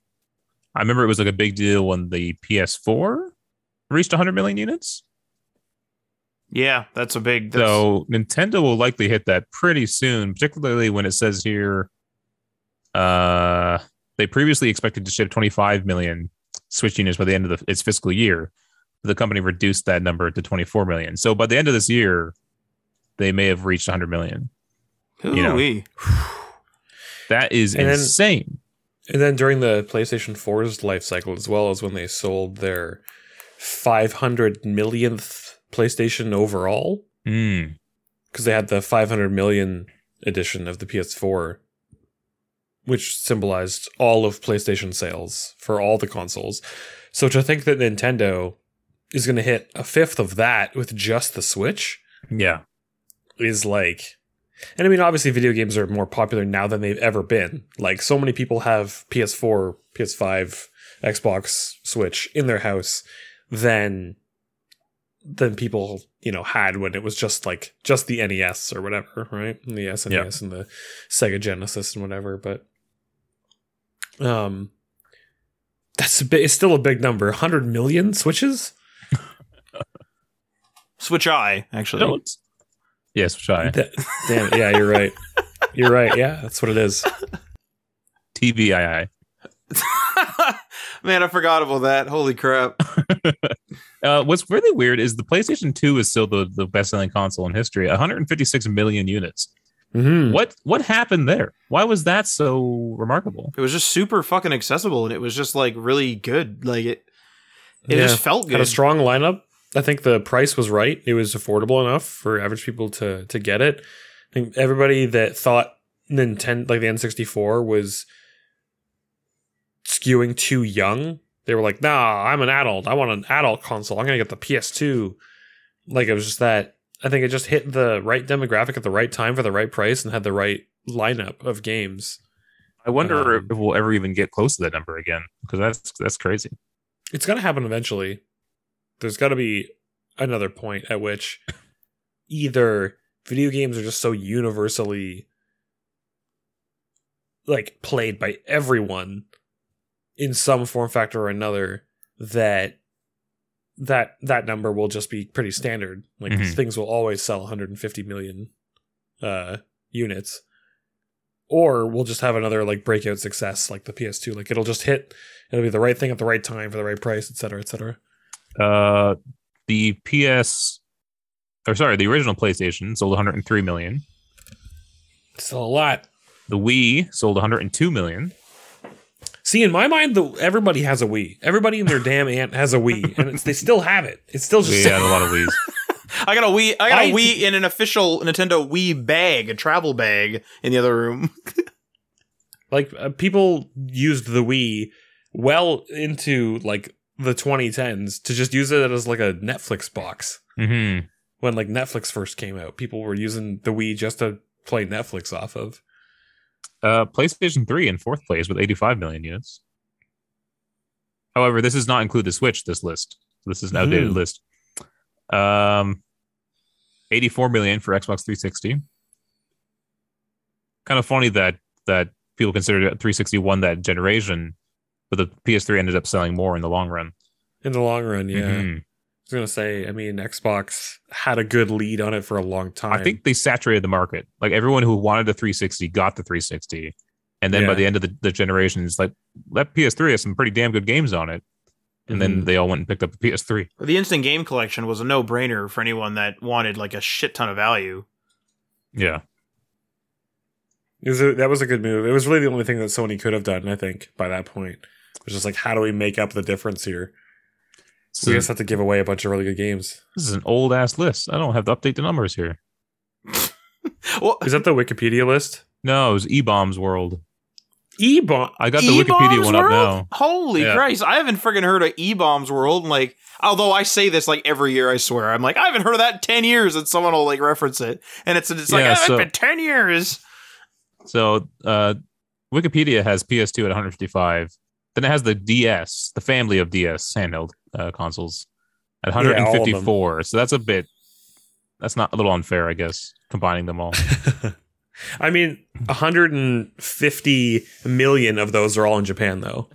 Speaker 1: I remember it was like a big deal when the PS4 reached 100 million units.
Speaker 2: yeah that's a big that's,
Speaker 1: So Nintendo will likely hit that pretty soon, particularly when it says here uh, they previously expected to ship 25 million Switch units by the end of the, its fiscal year. The company reduced that number to 24 million. So by the end of this year, they may have reached 100 million. Ooh, you know, that is
Speaker 3: And then-
Speaker 1: insane.
Speaker 3: And then during the PlayStation 4's life cycle, as well as when they sold their 500 millionth PlayStation overall,
Speaker 1: Mm.
Speaker 3: because they had the 500 million edition of the PS4, which symbolized all of PlayStation sales for all the consoles. So to think that Nintendo is going to hit a fifth of that with just the Switch
Speaker 1: Yeah.
Speaker 3: is like and I mean obviously video games are more popular now than they've ever been. Like so many people have PS4, PS5, Xbox, Switch in their house than than people, you know, had when it was just like just the NES or whatever, right? And the SNES and the Sega Genesis and whatever, but um that's a bit, it's still a big number. 100 million switches?
Speaker 2: Switch I actually.
Speaker 1: Don't. Yes, try.
Speaker 3: That- damn it. Yeah, you're right. You're right. Yeah, that's what it is.
Speaker 1: TBII.
Speaker 2: Man, I forgot about that. Holy crap.
Speaker 1: Uh, what's really weird is the PlayStation 2 is still the, the best selling console in history 156 million units.
Speaker 3: Mhm.
Speaker 1: What what happened there? Why was that so remarkable?
Speaker 2: It was just super fucking accessible and it was just like really good. Like it it
Speaker 3: Yeah.
Speaker 2: just felt good.
Speaker 3: Had a strong lineup. I think the price was right. It was affordable enough for average people to to get it. I think everybody that thought Nintendo like the N64 was skewing too young, they were like, "Nah, I'm an adult. I want an adult console. I'm going to get the PS2." Like it was just that I think it just hit the right demographic at the right time for the right price and had the right lineup of games.
Speaker 1: I wonder
Speaker 3: Um,
Speaker 1: if we'll ever even get close to that number again because that's that's crazy.
Speaker 3: It's going to happen eventually. There's got to be another point at which either video games are just so universally like played by everyone in some form factor or another that that that number will just be pretty standard. Like
Speaker 1: Mhm.
Speaker 3: things will always sell 150 million uh units. Or we'll just have another like breakout success like the PS2 like it'll just hit it'll be the right thing at the right time for the right price et cetera et cetera
Speaker 1: Uh, the PS, or sorry, the original PlayStation sold 103 million.
Speaker 3: still a lot
Speaker 1: The Wii sold 102 million.
Speaker 3: See, in my mind, the everybody has a Wii. Everybody in their damn aunt has a Wii, and it's, they still have it. It's still just
Speaker 1: We had a lot of Wii's.
Speaker 2: I got a Wii. I got a
Speaker 3: I-
Speaker 2: Wii in an official Nintendo Wii bag, a travel bag in the other room.
Speaker 3: like uh, people used the Wii well into like the 2010s to just use it as like a Netflix box.
Speaker 1: hmm
Speaker 3: When like Netflix first came out, people were using the Wii just to play Netflix off of.
Speaker 1: Uh, PlayStation 3 in fourth place with 85 million units. However, this does not include the Switch. This list. This is an outdated
Speaker 3: Mhm.
Speaker 1: list. Um, 84 million for Xbox 360. Kind of funny that that people consider 360 won that generation, but the PS3 ended up selling more in the long run.
Speaker 3: In the long run, yeah.
Speaker 1: Mhm.
Speaker 3: I was gonna say, I mean, Xbox had a good lead on it for a long time.
Speaker 1: I think they saturated the market. Like everyone who wanted the 360 got the 360. And then by the end of the, the generation, it's like that PS3 has some pretty damn good games on it. And then
Speaker 3: Mhm.
Speaker 1: they all went and picked up the PS3.
Speaker 2: the instant game collection was a no brainer for anyone that wanted like a shit ton of value.
Speaker 1: Yeah.
Speaker 3: It was a, that was a good move. It was really the only thing that Sony could have done, I think, by that point. It was just like, how do we make up the difference here?
Speaker 1: So
Speaker 3: we just have to give away a bunch of really good games.
Speaker 1: this is an old ass list. I don't have to update the numbers here.
Speaker 2: Well,
Speaker 3: Is that the Wikipedia list?
Speaker 1: No, it was E Bombs World.
Speaker 3: E-bomb.
Speaker 1: I got the Wikipedia
Speaker 2: E-Bombs
Speaker 1: one up now.
Speaker 2: Holy
Speaker 1: Yeah.
Speaker 2: Christ! I haven't friggin' heard of E Bombs World. Like, although I say this like every year, I swear, I'm like, I haven't heard of that in ten years, and someone will like reference it, and it's it's like,
Speaker 1: Yeah,
Speaker 2: "Ah, it's
Speaker 1: so-
Speaker 2: been ten years.
Speaker 1: So uh, Wikipedia has PS2 at 155. Then it has the DS, the family of DS handheld uh, consoles at
Speaker 3: Yeah, all of them.
Speaker 1: 154. so that's a bit, that's not a little unfair, I guess, combining them all.
Speaker 3: I mean, 150 million of those are all in Japan, though.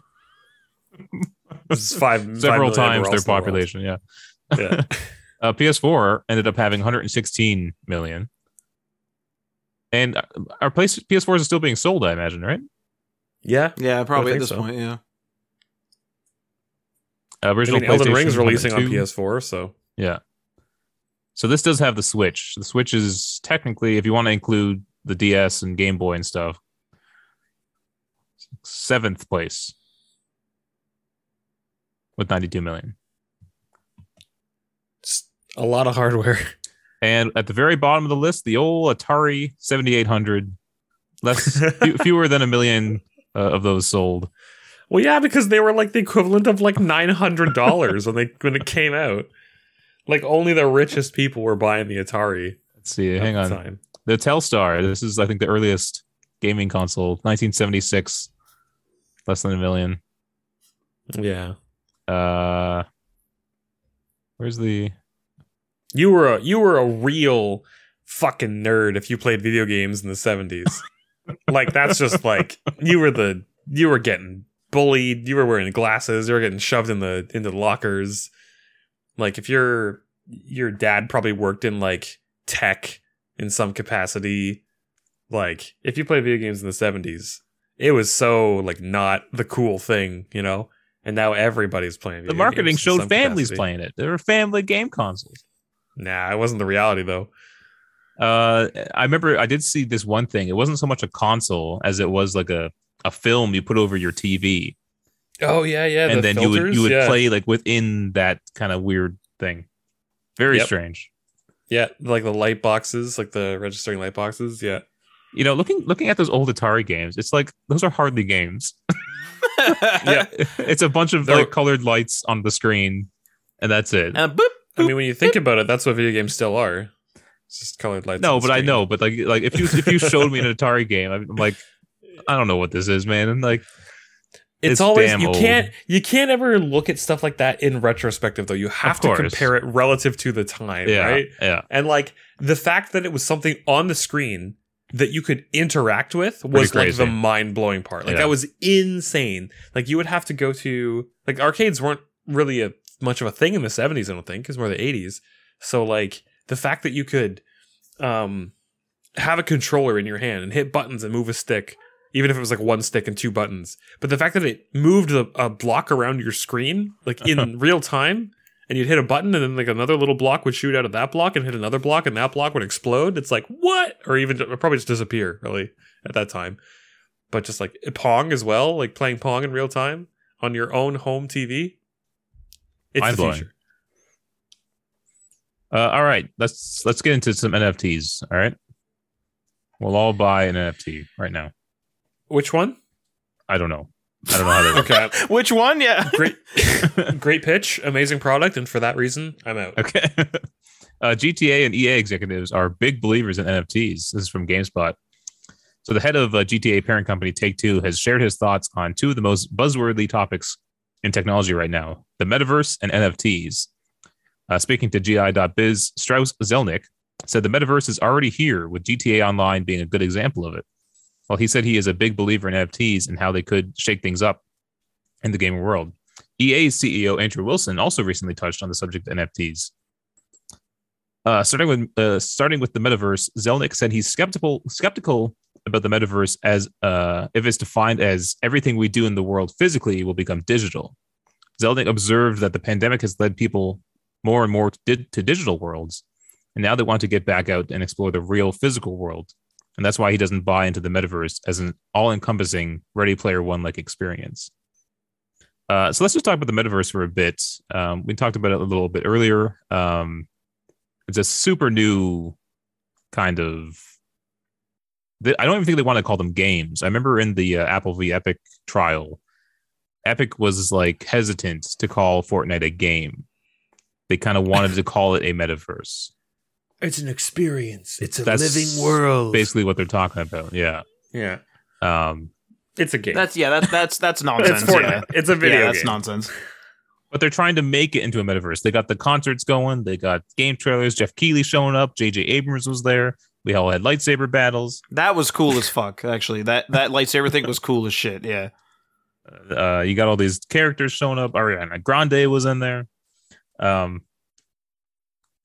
Speaker 3: It's five five
Speaker 1: Several
Speaker 3: million
Speaker 1: times their
Speaker 3: else in the
Speaker 1: population, yeah.
Speaker 3: Yeah.
Speaker 1: Uh, PS4 ended up having 116 million. And uh, our place PS4s are still being sold, I imagine, right?
Speaker 3: yeah.
Speaker 2: Yeah, probably at this
Speaker 3: so.
Speaker 2: point. Yeah.
Speaker 1: Uh,
Speaker 3: I
Speaker 1: original
Speaker 3: mean, Elden Ring's releasing on PS4, so
Speaker 1: Yeah. So this does have the Switch. The Switch is technically, if you want to include the DS and Game Boy and stuff, seventh place with 92 million.
Speaker 3: it's a lot of hardware.
Speaker 1: And at the very bottom of the list, the old Atari 7800, less few, fewer than a million uh, of those sold.
Speaker 3: Well, yeah, because they were like the equivalent of like nine hundred dollars when they when it came out. Like only the richest people were buying the Atari.
Speaker 1: Let's see, hang
Speaker 3: the
Speaker 1: on.
Speaker 3: time.
Speaker 1: The Telstar. This is, I think, the earliest gaming console, 1976, less than a million.
Speaker 3: Yeah,
Speaker 1: Uh, where's the
Speaker 3: you were a you were a real fucking nerd if you played video games in the seventies. like that's just like you were the you were getting bullied. You were wearing glasses. You were getting shoved in the into the lockers. Like if your your dad probably worked in like tech in some capacity. Like if you played video games in the seventies, it was so like not the cool thing, you know. And now everybody's playing.
Speaker 1: the marketing showed families
Speaker 3: capacity.
Speaker 1: playing it. There were family game consoles.
Speaker 3: Nah, it wasn't the reality though.
Speaker 1: Uh, I remember I did see this one thing. It wasn't so much a console as it was like a a film you put over your TV,
Speaker 3: Oh yeah, yeah.
Speaker 1: and
Speaker 3: the
Speaker 1: then you would you would
Speaker 3: yeah.
Speaker 1: play like within that kind of weird thing. Very
Speaker 3: Yep.
Speaker 1: strange.
Speaker 3: Yeah, like the light boxes, like the registering light boxes. Yeah.
Speaker 1: You know, looking looking at those old Atari games, it's like those are hardly games.
Speaker 3: Yeah.
Speaker 1: it's a bunch of
Speaker 3: They're-
Speaker 1: like colored lights on the screen, and that's it.
Speaker 2: And boop.
Speaker 3: I mean, when you think about it, that's what video games still are. It's just colored lights.
Speaker 1: no,
Speaker 3: on the
Speaker 1: but I know. But like like if you if you showed me an Atari game, I'm like, I don't know what this is, man. And like
Speaker 3: it's,
Speaker 1: It's
Speaker 3: always you
Speaker 1: old.
Speaker 3: can't you can't ever look at stuff like that in retrospective though. You have to compare it relative to the time,
Speaker 1: yeah,
Speaker 3: right?
Speaker 1: yeah.
Speaker 3: And like the fact that it was something on the screen that you could interact with was like the mind blowing part. Like
Speaker 1: Yeah.
Speaker 3: that was insane. Like you would have to go to like arcades weren't really a much of a thing in the 70s, I don't think, because more the 80s. So like the fact that you could um have a controller in your hand and hit buttons and move a stick, even if it was like one stick and two buttons. But the fact that it moved a, a block around your screen, like in real time, and you'd hit a button and then like another little block would shoot out of that block and hit another block and that block would explode. It's like, what? Or even probably just disappear, really, at that time. But just like Pong as well, like playing Pong in real time on your own home TV. It's the
Speaker 1: Mind-blowing.
Speaker 3: future.
Speaker 1: Uh, all right, let's let's get into some NFTs. All right, we'll all buy an NFT right now.
Speaker 3: Which one?
Speaker 1: I don't know. I don't know how they work.
Speaker 3: Okay.
Speaker 2: Which one? Yeah.
Speaker 3: great great pitch, amazing product, and for that reason, I'm out.
Speaker 1: Okay. uh, GTA and EA executives are big believers in NFTs. This is from GameSpot. So the head of uh, GTA parent company Take Two has shared his thoughts on two of the most buzzworthy topics in technology right now: the metaverse and NFTs. Uh, speaking to GI.biz, Strauss Zelnick said the metaverse is already here, with GTA Online being a good example of it. Well, he said he is a big believer in NFTs and how they could shake things up in the gaming world. EA's CEO Andrew Wilson also recently touched on the subject of NFTs. Uh, starting with uh, starting with the metaverse, Zelnick said he's skeptical skeptical about the metaverse as uh, if it's defined as everything we do in the world physically will become digital. Zelnick observed that the pandemic has led people more and more to, to digital worlds, and now they want to get back out and explore the real physical world. And that's why he doesn't buy into the metaverse as an all-encompassing Ready Player One like experience. Uh, so let's just talk about the metaverse for a bit. Um, we talked about it a little bit earlier. Um, it's a super new kind of. I don't even think they want to call them games. I remember in the uh, Apple v Epic trial, Epic was like hesitant to call Fortnite a game. They kind of wanted to call it a metaverse.
Speaker 3: It's an experience. It's a
Speaker 1: That's
Speaker 3: living world.
Speaker 1: Basically, what they're talking about. Yeah.
Speaker 3: Yeah.
Speaker 1: Um,
Speaker 3: It's a game.
Speaker 2: That's yeah. That's that's that's nonsense.
Speaker 3: it's
Speaker 2: yeah.
Speaker 3: It's a video
Speaker 2: yeah, that's
Speaker 3: game.
Speaker 2: nonsense.
Speaker 1: but they're trying to make it into a metaverse. They got the concerts going. They got game trailers. Geoff Keighley showing up. J.J. Abrams was there. We all had lightsaber battles.
Speaker 2: That was cool as fuck. Actually, that that lightsaber thing was cool as shit. Yeah.
Speaker 1: Uh, you got all these characters showing up. Ariana Grande was in there. Um,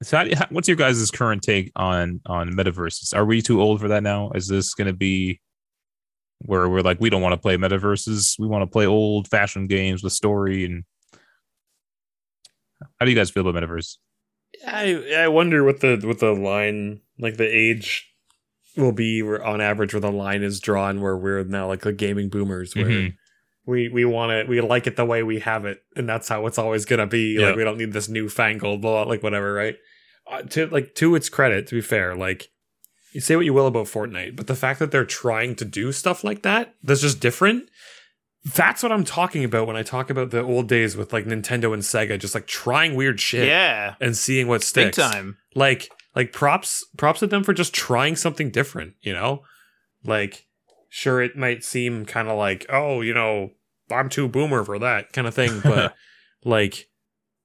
Speaker 1: so how, do you- how- what's your guys' current take on on metaverses? Are we too old for that now? Is this going to be where we're like we don't want to play metaverses? We want to play old fashioned games with story and. How do you guys feel about metaverse?
Speaker 3: I I wonder what the what the line like the age will be where on average where the line is drawn where we're now like the gaming boomers where
Speaker 1: Mhm.
Speaker 3: we we want it we like it the way we have it and that's how it's always gonna be like we don't need this newfangled blah, like whatever right uh, to like to its credit to be fair like you say what you will about Fortnite but the fact that they're trying to do stuff like that that's just different that's what I'm talking about when I talk about the old days with like Nintendo and Sega just like trying weird shit
Speaker 2: Yeah.
Speaker 3: and seeing what sticks.
Speaker 2: Big time.
Speaker 3: like like props props at them for just trying something different you know like sure it might seem kind of like oh you know i'm too boomer for that kind of thing but like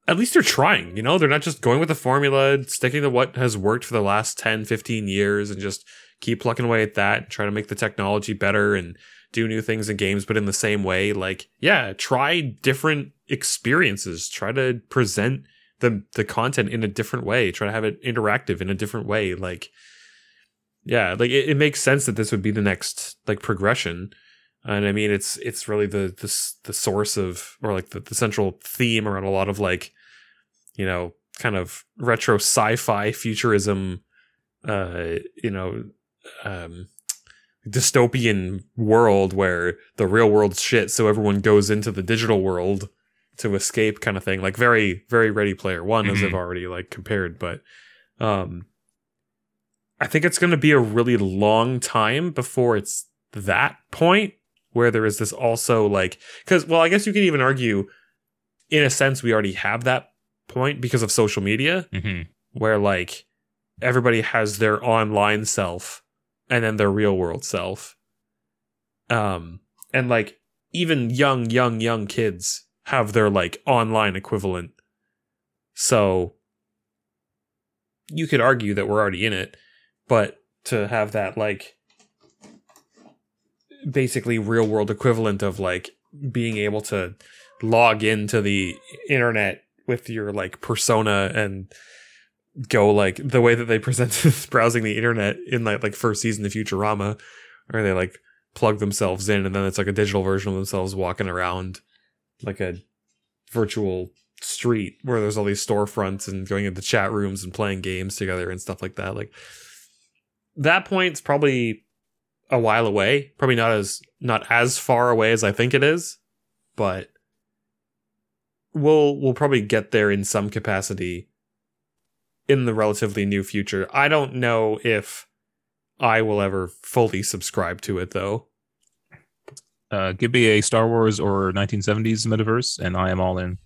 Speaker 3: at least they're trying you know? They're not just going with the formula sticking to what has worked for the last 10 15 years and just keep plucking away at that try to make the technology better and do new things in games but in the same way like yeah try different experiences. Try to present the the content in a different way. Try to have it interactive in a different way. Like yeah like it, it makes sense that this would be the next like progression and i mean it's it's really the the, the source of or like the, the central theme around a lot of like you know kind of retro sci-fi futurism uh you know um dystopian world where the real world's shit so everyone goes into the digital world to escape kind of thing. Like very very ready player one as i've already like compared but um i think it's going to be a really long time before it's that point where there is this also like because well i guess you could even argue in a sense we already have that point because of social media
Speaker 1: Mhm.
Speaker 3: where like everybody has their online self and then their real world self um and like even young, young, young kids have their like online equivalent. So you could argue that we're already in it, but to have that like basically real world equivalent of like being able to log into the internet with your like persona and go like the way that they presented browsing the internet in like like first season of Futurama, where they like plug themselves in and then it's like a digital version of themselves walking around like a virtual street where there's all these storefronts and going into chat rooms and playing games together and stuff like that. Like that point's probably a while away. Probably not as not as far away as I think it is, but we'll we'll probably get there in some capacity in the relatively new future. I don't know if I will ever fully subscribe to it though.
Speaker 1: Uh, give me a Star Wars or 1970s metaverse, and I am all in.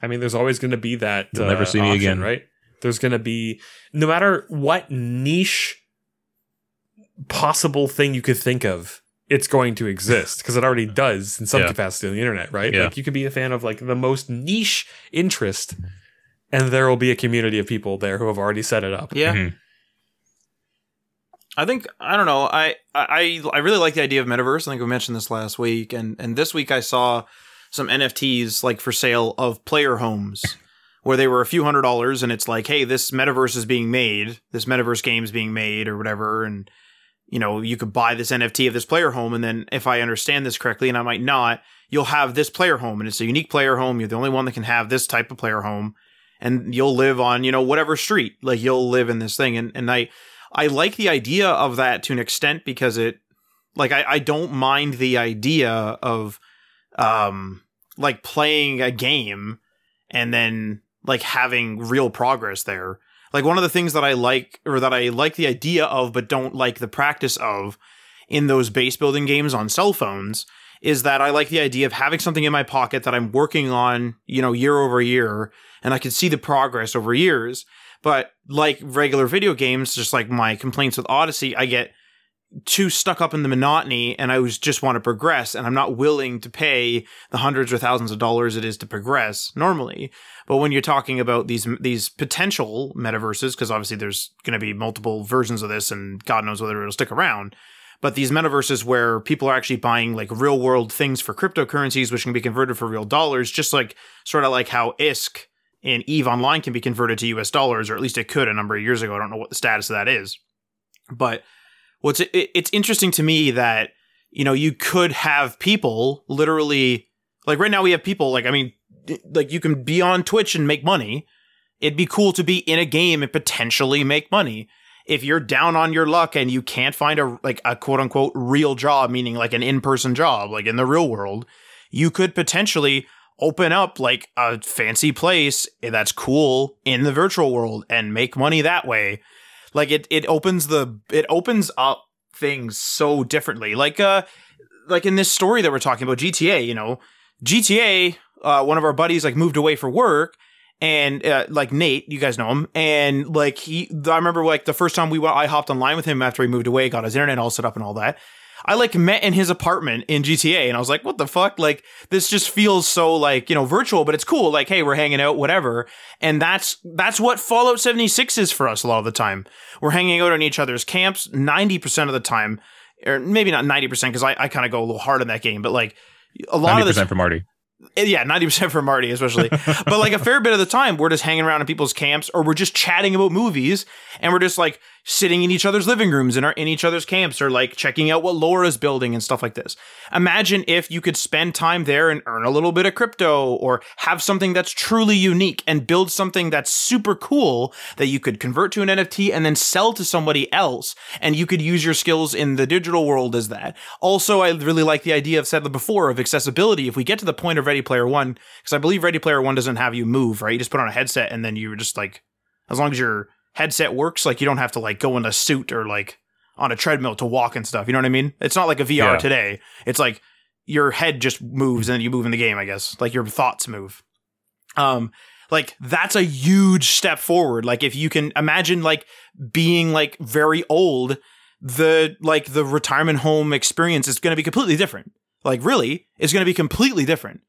Speaker 3: I mean, there's always going to be that.
Speaker 1: You'll never
Speaker 3: uh,
Speaker 1: see me
Speaker 3: option,
Speaker 1: again.
Speaker 3: right? There's going to be no matter what niche possible thing you could think of, it's going to exist because it already does in some
Speaker 1: Yeah.
Speaker 3: capacity on the internet, right?
Speaker 1: Yeah.
Speaker 3: Like you could be a fan of like the most niche interest, and there will be a community of people there who have already set it up.
Speaker 2: Yeah.
Speaker 1: Mhm.
Speaker 2: I think I don't know. I I I really like the idea of metaverse. I think we mentioned this last week, and and this week I saw some NFTs like for sale of player homes, where they were a few hundred dollars, and it's like, hey, this metaverse is being made, this metaverse game is being made, or whatever, and you know you could buy this NFT of this player home, and then if I understand this correctly, and I might not, you'll have this player home, and it's a unique player home. You're the only one that can have this type of player home, and you'll live on you know whatever street, like you'll live in this thing, and and I. I like the idea of that to an extent because it like I, I don't mind the idea of um like playing a game and then like having real progress there. Like one of the things that I like or that I like the idea of but don't like the practice of in those base building games on cell phones is that I like the idea of having something in my pocket that I'm working on, you know, year over year and I can see the progress over years. But like regular video games, just like my complaints with Odyssey, I get too stuck up in the monotony and I was just want to progress and I'm not willing to pay the hundreds or thousands of dollars it is to progress normally. But when you're talking about these these potential metaverses, because obviously there's going to be multiple versions of this and God knows whether it'll stick around. But these metaverses where people are actually buying like real world things for cryptocurrencies, which can be converted for real dollars, just like sort of like how ISK in Eve Online can be converted to US dollars, or at least it could a number of years ago. I don't know what the status of that is. But what's it, it's interesting to me that you know you could have people literally like right now we have people like I mean like you can be on Twitch and make money. It'd be cool to be in a game and potentially make money. If you're down on your luck and you can't find a like a quote unquote real job, meaning like an in-person job, like in the real world, you could potentially open up like a fancy place that's cool in the virtual world and make money that way. Like it it opens the it opens up things so differently. Like uh like in this story that we're talking about GTA, you know, GTA uh one of our buddies like moved away for work and uh, like Nate, you guys know him, and like he, I remember like the first time we went, I hopped online with him after he moved away, got his internet all set up and all that. I like met in his apartment in GTA, and I was like, "What the fuck?" Like this just feels so like you know virtual, but it's cool. Like, hey, we're hanging out, whatever, and that's that's what Fallout seventy six is for us a lot of the time. We're hanging out on each other's camps ninety percent of the time, or maybe not ninety percent because I, I kind of go a little hard in that game, but like a lot of the
Speaker 1: percent for Marty.
Speaker 2: Eh, yeah, ninety percent for Marty, especially. but like a fair bit of the time, we're just hanging around in people's camps, or we're just chatting about movies, and we're just like sitting in each other's living rooms and are in each other's camps, or like checking out what Laura's building and stuff like this. Imagine if you could spend time there and earn a little bit of crypto, or have something that's truly unique and build something that's super cool that you could convert to an NFT and then sell to somebody else, and you could use your skills in the digital world as that. Also, I really like the idea I've said before of accessibility. If we get to the point of Ready Player One, because I believe Ready Player One doesn't have you move, right? You just put on a headset and then you're just like, as long as your headset works, like you don't have to like go in a suit or like on a treadmill to walk and stuff. You know what I mean? It's not like a VR
Speaker 1: Yeah.
Speaker 2: today. It's like your head just moves and you move in the game, I guess. Like your thoughts move. Um, like that's a huge step forward. Like if you can imagine like being like very old, the like the retirement home experience is going to be completely different. like really, it's going to be completely different.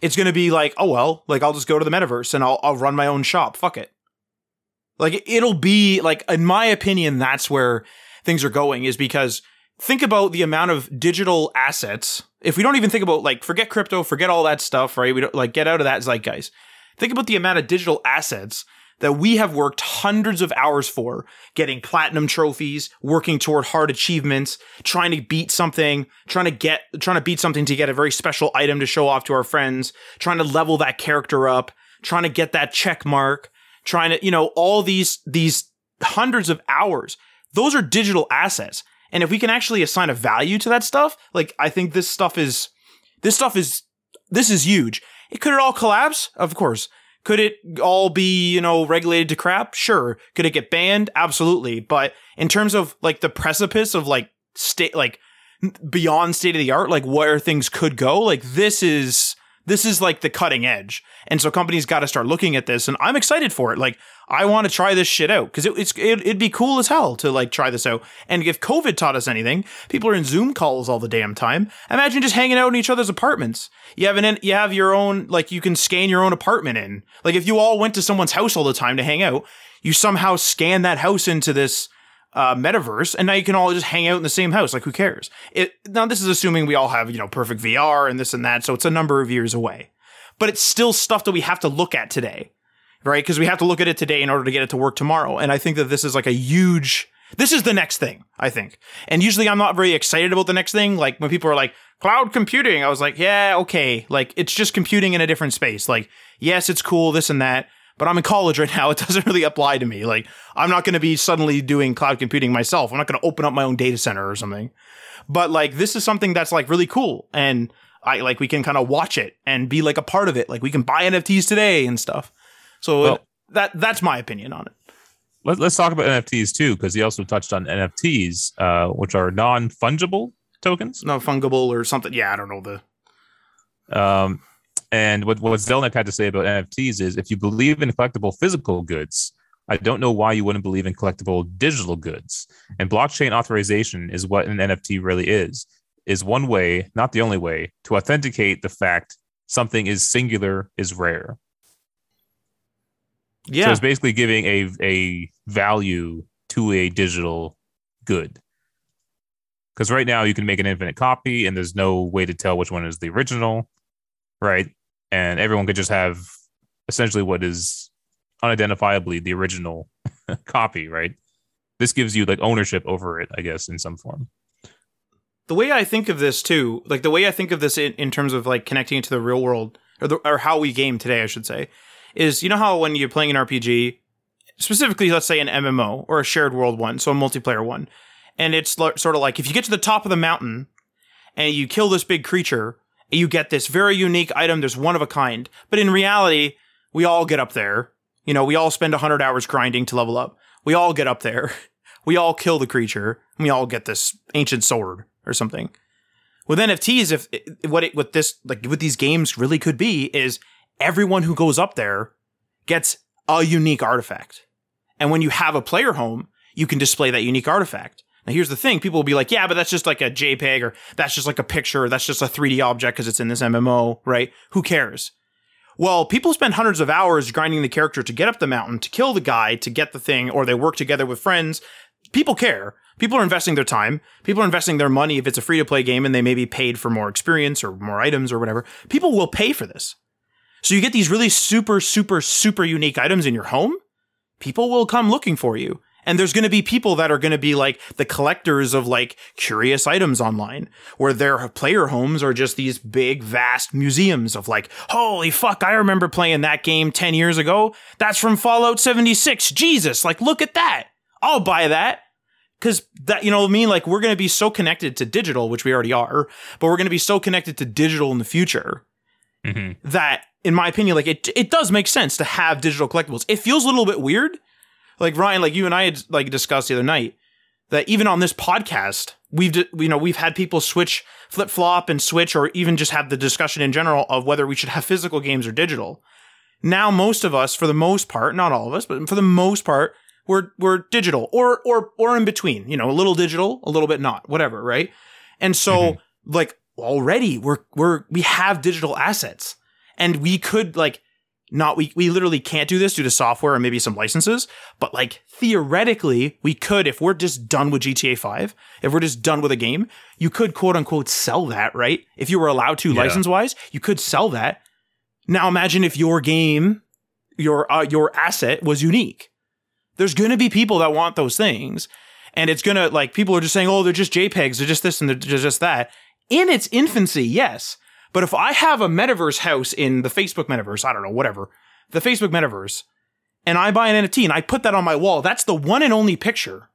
Speaker 2: It's going to be like, oh well, like I'll just go to the metaverse and I'll I'll run my own shop. Fuck it. Like it'll be like in my opinion that's where things are going is because think about the amount of digital assets. If we don't even think about like forget crypto, forget all that stuff, right? We don't like get out of that zeitgeist. Think about the amount of digital assets that we have worked hundreds of hours for, getting platinum trophies, working toward hard achievements, trying to beat something, trying to get, trying to beat something to get a very special item to show off to our friends, trying to level that character up, trying to get that check mark, trying to, you know, all these, these hundreds of hours. Those are digital assets. And if we can actually assign a value to that stuff, like I think this stuff is, this stuff is, this is huge. It could it all collapse? Of course. Could it all be, you know, regulated to crap? Sure. Could it get banned? Absolutely. But in terms of like the precipice of like state, like beyond state of the art, like where things could go, like this is, this is like the cutting edge. And so companies got to start looking at this and I'm excited for it. Like I want to try this shit out because it, it's it, would be cool as hell to like try this out. And if COVID taught us anything, people are in Zoom calls all the damn time. Imagine just hanging out in each other's apartments. You have an you have your own like you can scan your own apartment in. Like if you all went to someone's house all the time to hang out, you somehow scan that house into this uh, metaverse, and now you can all just hang out in the same house. Like, who cares? It now this is assuming we all have you know perfect VR and this and that, so it's a number of years away. But it's still stuff that we have to look at today right? Because we have to look at it today in order to get it to work tomorrow. And I think that this is like a huge, this is the next thing, I think. And usually I'm not very excited about the next thing. Like when people are like, cloud computing, I was like, yeah, okay. Like it's just computing in a different space. Like, yes, it's cool, this and that. But I'm in college right now. It doesn't really apply to me. Like, I'm not going to be suddenly doing cloud computing myself. I'm not going to open up my own data center or something. But like, this is something that's like really cool. And I like, we can kind of watch it and be like a part of it. Like, we can buy NFTs today and stuff. So well, that that's my opinion on it.
Speaker 1: Let, us talk about NFTs too, because he also touched on NFTs, uh, which are non fungible tokens.
Speaker 2: No fungible or something. Yeah, I don't know
Speaker 1: the. Um, and what what Zelnick had to say about NFTs is, if you believe in collectible physical goods, I don't know why you wouldn't believe in collectible digital goods. And blockchain authorization is what an NFT really is. Is one way, not the only way, to authenticate the fact something is singular is rare. Yeah. So it's basically giving a a value to a digital good. Because right now you can make an infinite copy and there's no way to tell which one is the original, right? And everyone could just have essentially what is unidentifiably the original copy, right? This gives you like ownership over it, I guess, in some form.
Speaker 2: The way I think of this too, like the way I think of this in, in terms of like connecting it to the real world or, the, or how we game today, I should say, is you know how when you're playing an RPG, specifically let's say an MMO or a shared world one, so a multiplayer one, and it's sort of like if you get to the top of the mountain and you kill this big creature, you get this very unique item. There's one of a kind, but in reality, we all get up there. You know, we all spend 100 hours grinding to level up. We all get up there. We all kill the creature. We all get this ancient sword or something. With NFTs, if what it, what this like what these games really could be is everyone who goes up there gets a unique artifact. And when you have a player home, you can display that unique artifact. Now, here's the thing people will be like, yeah, but that's just like a JPEG or that's just like a picture, or that's just a 3D object because it's in this MMO, right? Who cares? Well, people spend hundreds of hours grinding the character to get up the mountain, to kill the guy, to get the thing, or they work together with friends. People care. People are investing their time. People are investing their money if it's a free to play game and they may be paid for more experience or more items or whatever. People will pay for this. So you get these really super, super, super unique items in your home. People will come looking for you. And there's going to be people that are going to be like the collectors of like curious items online, where their player homes are just these big, vast museums of like, holy fuck, I remember playing that game 10 years ago. That's from Fallout 76. Jesus, like, look at that. I'll buy that. Cause that, you know what I mean? Like, we're going to be so connected to digital, which we already are, but we're going to be so connected to digital in the future mm-hmm. that in my opinion, like it it does make sense to have digital collectibles. It feels a little bit weird. Like Ryan, like you and I had like discussed the other night that even on this podcast, we've you know we've had people switch flip flop and switch, or even just have the discussion in general of whether we should have physical games or digital. Now, most of us, for the most part, not all of us, but for the most part, we're we're digital or or or in between. You know, a little digital, a little bit not, whatever, right? And so, mm-hmm. like already we're we're we have digital assets and we could like not we we literally can't do this due to software and maybe some licenses but like theoretically we could if we're just done with GTA 5 if we're just done with a game you could quote unquote sell that right? If you were allowed to
Speaker 1: Yeah.
Speaker 2: license wise you could sell that. Now imagine if your game your uh, your asset was unique. There's going to be people that want those things and it's going to like people are just saying oh they're just jpegs. They're just this and they're just that. In its infancy yes but if i have a metaverse house in the facebook metaverse i don't know whatever the facebook metaverse and i buy an nft and i put that on my wall that's the one and only picture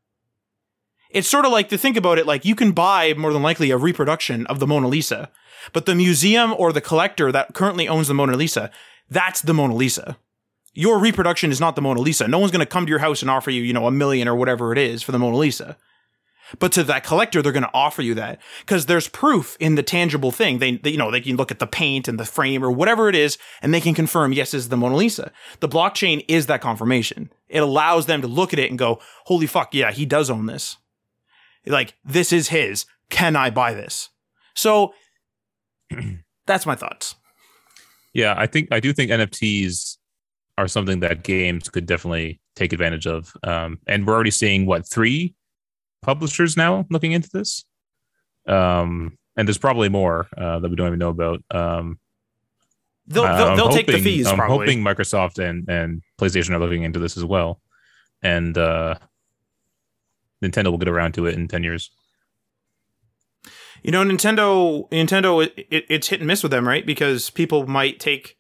Speaker 2: it's sort of like to think about it like you can buy more than likely a reproduction of the mona lisa but the museum or the collector that currently owns the mona lisa that's the mona lisa your reproduction is not the Mona Lisa. No one's going to come to your house and offer you, you know, a million or whatever it is for the Mona Lisa. But to that collector, they're going to offer you that because there's proof in the tangible thing. They, they, you know, they can look at the paint and the frame or whatever it is, and they can confirm, yes, this is the Mona Lisa. The blockchain is that confirmation. It allows them to look at it and go, holy fuck, yeah, he does own this. Like, this is his. Can I buy this? So that's my thoughts.
Speaker 1: Yeah, I think I do think NFTs are something that games could definitely take advantage of. Um, and we're already seeing what three publishers now looking into this. Um, and there's probably more uh, that we don't even know about. Um,
Speaker 2: They'll, they'll, they'll take the fees,
Speaker 1: I'm
Speaker 2: probably.
Speaker 1: hoping Microsoft and and PlayStation are looking into this as well, and uh, Nintendo will get around to it in ten years.
Speaker 2: You know, Nintendo, Nintendo, it, it, it's hit and miss with them, right? Because people might take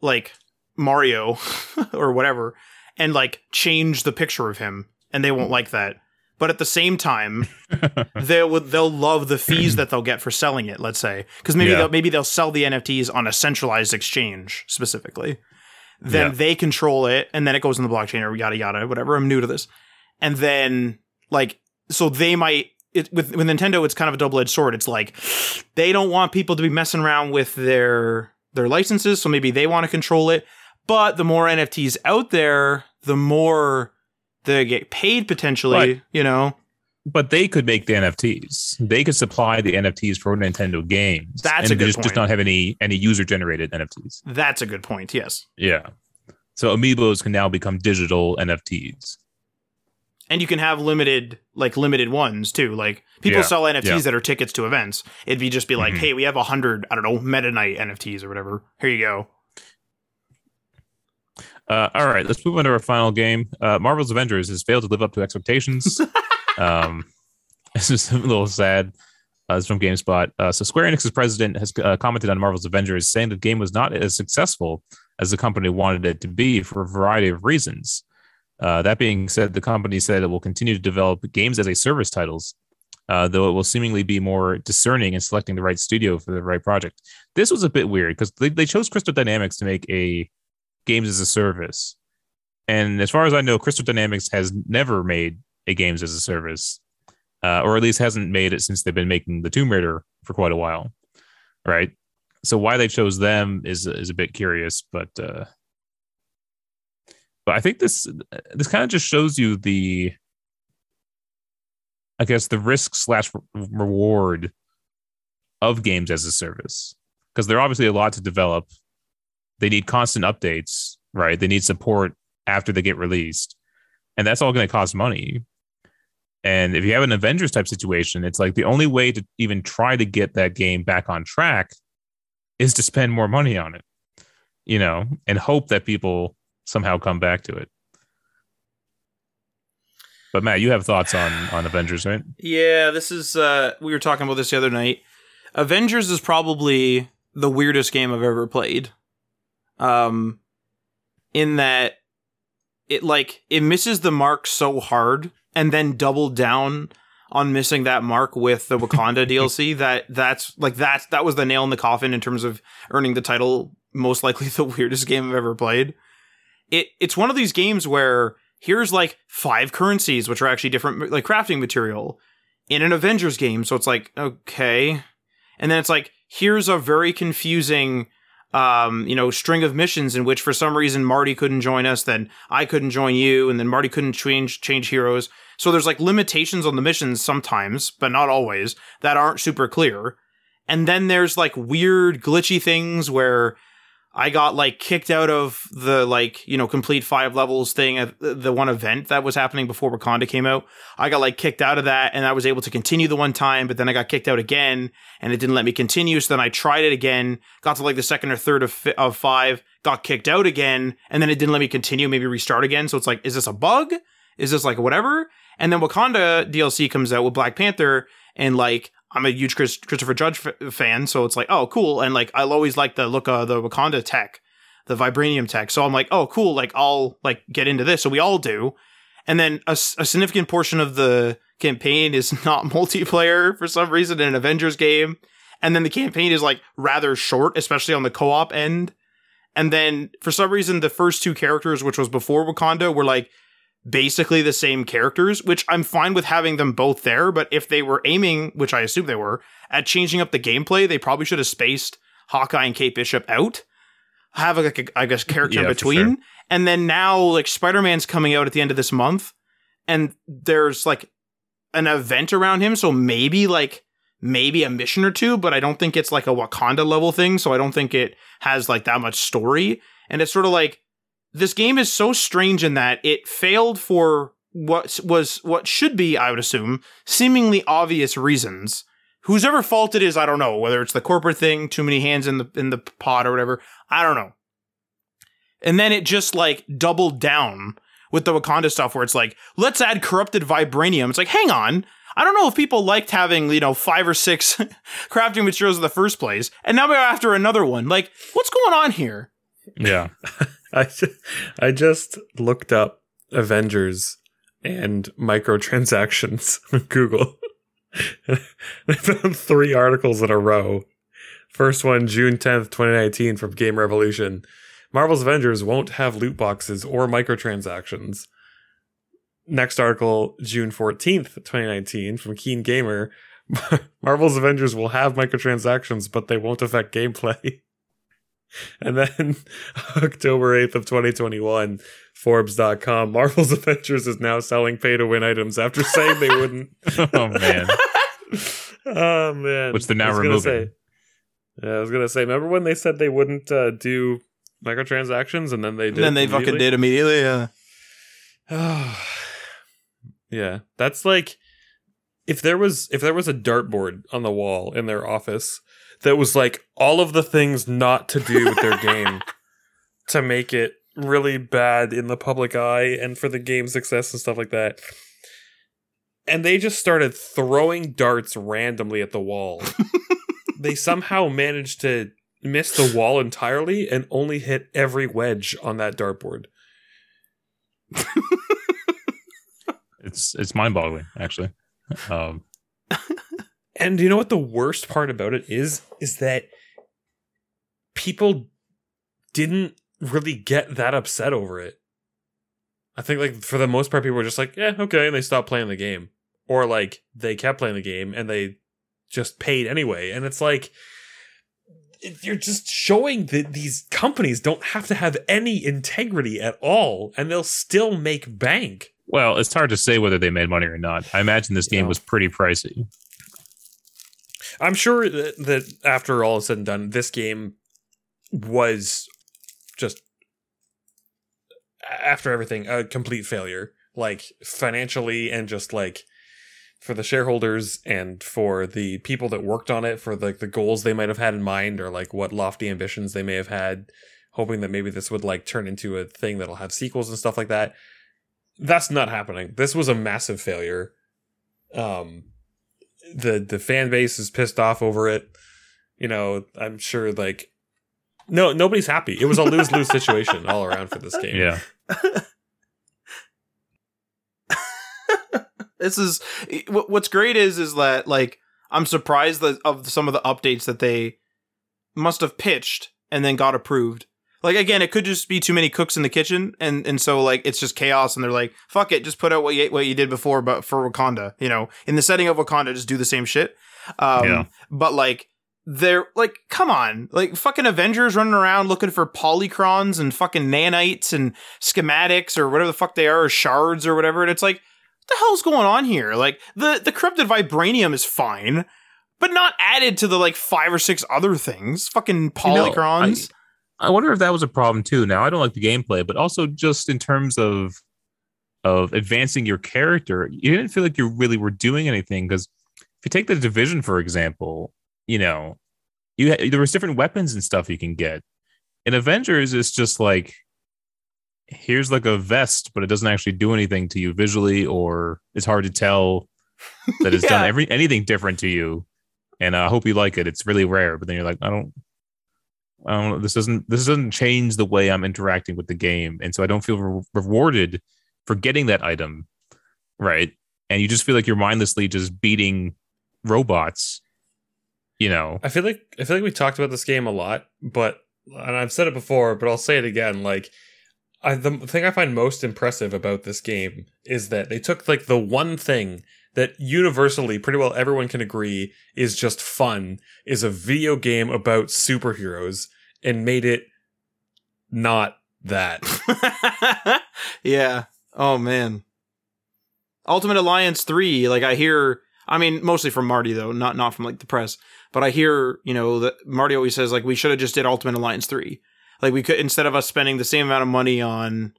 Speaker 2: like Mario or whatever and like change the picture of him, and they won't like that. But at the same time, they will they'll love the fees that they'll get for selling it. Let's say because maybe
Speaker 1: Yeah.
Speaker 2: they'll, maybe they'll sell the NFTs on a centralized exchange specifically. Then
Speaker 1: Yeah.
Speaker 2: they control it, and then it goes in the blockchain or yada yada whatever. I'm new to this, and then like so they might it, with with Nintendo, it's kind of a double edged sword. It's like they don't want people to be messing around with their their licenses, so maybe they want to control it. But the more NFTs out there, the more they get paid potentially.
Speaker 1: Right.
Speaker 2: You know,
Speaker 1: but they could make the NFTs. They could supply the NFTs for Nintendo games.
Speaker 2: That's
Speaker 1: and
Speaker 2: a good
Speaker 1: just, just not have any any user generated NFTs.
Speaker 2: that's a good point. Yes.
Speaker 1: Yeah. So amiibos can now become digital NFTs.
Speaker 2: and you can have limited like limited ones too like people
Speaker 1: Yeah,
Speaker 2: sell nfts
Speaker 1: yeah.
Speaker 2: that are tickets to events it'd be just be like
Speaker 1: Mhm.
Speaker 2: hey we have a hundred i don't know meta knight nfts or whatever here you go
Speaker 1: Uh, all right, let's move on to our final game. Uh, Marvel's Avengers has failed to live up to expectations. um, this is a little sad. Uh, it's from GameSpot. Uh, so Square Enix's president has uh, commented on Marvel's Avengers, saying the game was not as successful as the company wanted it to be for a variety of reasons. Uh, that being said, the company said it will continue to develop games as a service titles, uh, though it will seemingly be more discerning in selecting the right studio for the right project. This was a bit weird because they, they chose Crystal Dynamics to make a games as a service. And as far as I know, Crystal Dynamics has never made a games as a service, uh, or at least hasn't made it since they've been making the Tomb Raider for quite a while, right? So why they chose them is is a bit curious, but uh, but I think this this kind of just shows you the, I guess the risk slash reward of games as a service because they're obviously a lot to develop they need constant updates, right? They need support after they get released. And that's all going to cost money. And if you have an Avengers type situation, it's like the only way to even try to get that game back on track is to spend more money on it, you know, and hope that people somehow come back to it. But Matt, you have thoughts on on Avengers, right?
Speaker 2: yeah this is uh we were talking about this the other night avengers is probably the weirdest game i've ever played um in that it like it misses the mark so hard and then doubled down on missing that mark with the Wakanda DLC that that's like that's that was the nail in the coffin in terms of earning the title most likely the weirdest game I've ever played. It it's one of these games where here's like five currencies which are actually different like crafting material in an Avengers game so it's like okay and then it's like here's a very confusing um, you know, string of missions in which for some reason Marty couldn't join us, then I couldn't join you, and then Marty couldn't change change heroes. So there's like limitations on the missions sometimes, but not always, that aren't super clear. And then there's like weird glitchy things where I got like kicked out of the like, you know, complete five levels thing at the one event that was happening before Wakanda came out. I got like kicked out of that and I was able to continue the one time, but then I got kicked out again and it didn't let me continue. So then I tried it again, got to like the second or third of, fi- of five, got kicked out again, and then it didn't let me continue, maybe restart again. So it's like, is this a bug? Is this like whatever? And then Wakanda DLC comes out with Black Panther, and like I'm a huge Chris, Christopher Judge f- fan, so it's like, oh, cool. And like I'll always like the look of the Wakanda tech, the vibranium tech. So I'm like, oh, cool. Like I'll like get into this. So we all do. And then a significant portion of the campaign is not multiplayer for some reason in an Avengers game. And then the campaign is like rather short, especially on the co-op end. And then for some reason, the first two characters, which was before Wakanda, were like basically the same characters, which I'm fine with having them both there. But if they were aiming, which I assume they were, at changing up the gameplay, they probably should have spaced Hawkeye and Kate Bishop out. Have like a, I guess character
Speaker 1: Yeah,
Speaker 2: in between,
Speaker 1: sure.
Speaker 2: and then now like Spider Man's coming out at the end of this month, and there's like an event around him, so maybe like maybe a mission or two, but I don't think it's like a Wakanda level thing, so I don't think it has like that much story. And it's sort of like this game is so strange in that it failed for what was what should be, I would assume, seemingly obvious reasons. Whose ever fault it is, I don't know. Whether it's the corporate thing, too many hands in the in the pot or whatever, I don't know. And then it just like doubled down with the Wakanda stuff where it's like, let's add corrupted vibranium. It's like, hang on. I don't know if people liked having, you know, five or six crafting materials in the first place, and now we're after another one. Like, what's going on here?
Speaker 1: Yeah.
Speaker 3: I just, I just looked up Avengers and microtransactions on Google. I found three articles in a row. First one, June 10th, 2019, from Game Revolution. Marvel's Avengers won't have loot boxes or microtransactions. Next article, June 14th, 2019, from Keen Gamer. Marvel's Avengers will have microtransactions, but they won't affect gameplay. And then October 8th of 2021, Forbes.com, Marvel's Avengers is now selling pay to win items after saying they wouldn't.
Speaker 1: oh man.
Speaker 3: oh man.
Speaker 1: Which they're now
Speaker 3: I was gonna
Speaker 1: removing.
Speaker 3: Say, yeah, I was gonna say, remember when they said they wouldn't uh, do microtransactions and then they did?
Speaker 2: And then they fucking did immediately. Yeah.
Speaker 3: yeah, that's like if there was if there was a dartboard on the wall in their office that was like all of the things not to do with their game to make it really bad in the public eye and for the game success and stuff like that. And they just started throwing darts randomly at the wall. they somehow managed to miss the wall entirely and only hit every wedge on that dartboard.
Speaker 1: It's it's mind boggling, actually. Um,
Speaker 3: And you know what the worst part about it is? Is that people didn't really get that upset over it. I think like for the most part people were just like, yeah, okay, and they stopped playing the game. Or like they kept playing the game and they just paid anyway. And it's like you're just showing that these companies don't have to have any integrity at all and they'll still make bank.
Speaker 1: Well, it's hard to say whether they made money or not. I imagine this game
Speaker 3: Yeah.
Speaker 1: was pretty pricey.
Speaker 3: I'm sure that, that after all is said and done, this game was just after everything a complete failure, like financially and just like for the shareholders and for the people that worked on it, for like the goals they might have had in mind or like what lofty ambitions they may have had, hoping that maybe this would like turn into a thing that'll have sequels and stuff like that. That's not happening. This was a massive failure. Um, the the fan base is pissed off over it. You know, I'm sure like no nobody's happy. It was a lose lose situation all around for this game.
Speaker 1: Yeah.
Speaker 2: this is what's great is is that like I'm surprised that of some of the updates that they must have pitched and then got approved. Like again, it could just be too many cooks in the kitchen, and and so like it's just chaos, and they're like, "Fuck it, just put out what you what you did before, but for Wakanda, you know, in the setting of Wakanda, just do the same shit." Um,
Speaker 1: Yeah.
Speaker 2: But like, they're like, come on, like fucking Avengers running around looking for polychrons and fucking nanites and schematics or whatever the fuck they are, or shards or whatever, and it's like, what the hell's going on here? Like the the corrupted vibranium is fine, but not added to the like five or six other things. Fucking
Speaker 1: You know,
Speaker 2: polychrons.
Speaker 1: I wonder if that was a problem too. Now I don't like the gameplay, but also just in terms of of advancing your character, you didn't feel like you really were doing anything because if you take the division for example, you know, you ha- there was different weapons and stuff you can get. In Avengers, it's just like here's like a vest, but it doesn't actually do anything to you visually, or it's hard to tell that it's done
Speaker 2: Yeah.
Speaker 1: every anything different to you. And I hope you like it. It's really rare, but then you're like, I don't, I. This doesn't this doesn't change the way I'm interacting with the game, and so I don't feel re- rewarded for getting that item, right? And you just feel like you're mindlessly just beating robots, you know.
Speaker 3: I feel like I feel like we talked about this game a lot, but and I've said it before, but I'll say it again. Like, I the thing I find most impressive about this game is that they took like the one thing that universally, pretty well everyone can agree is just fun, is a video game about superheroes, and made it not that.
Speaker 2: yeah. Oh man. Ultimate Alliance 3, like I hear I mean mostly from Marty though, not not from like the press, but I hear, you know, that Marty always says like we should have just did Ultimate Alliance 3. Like we could instead of us spending the same amount of money on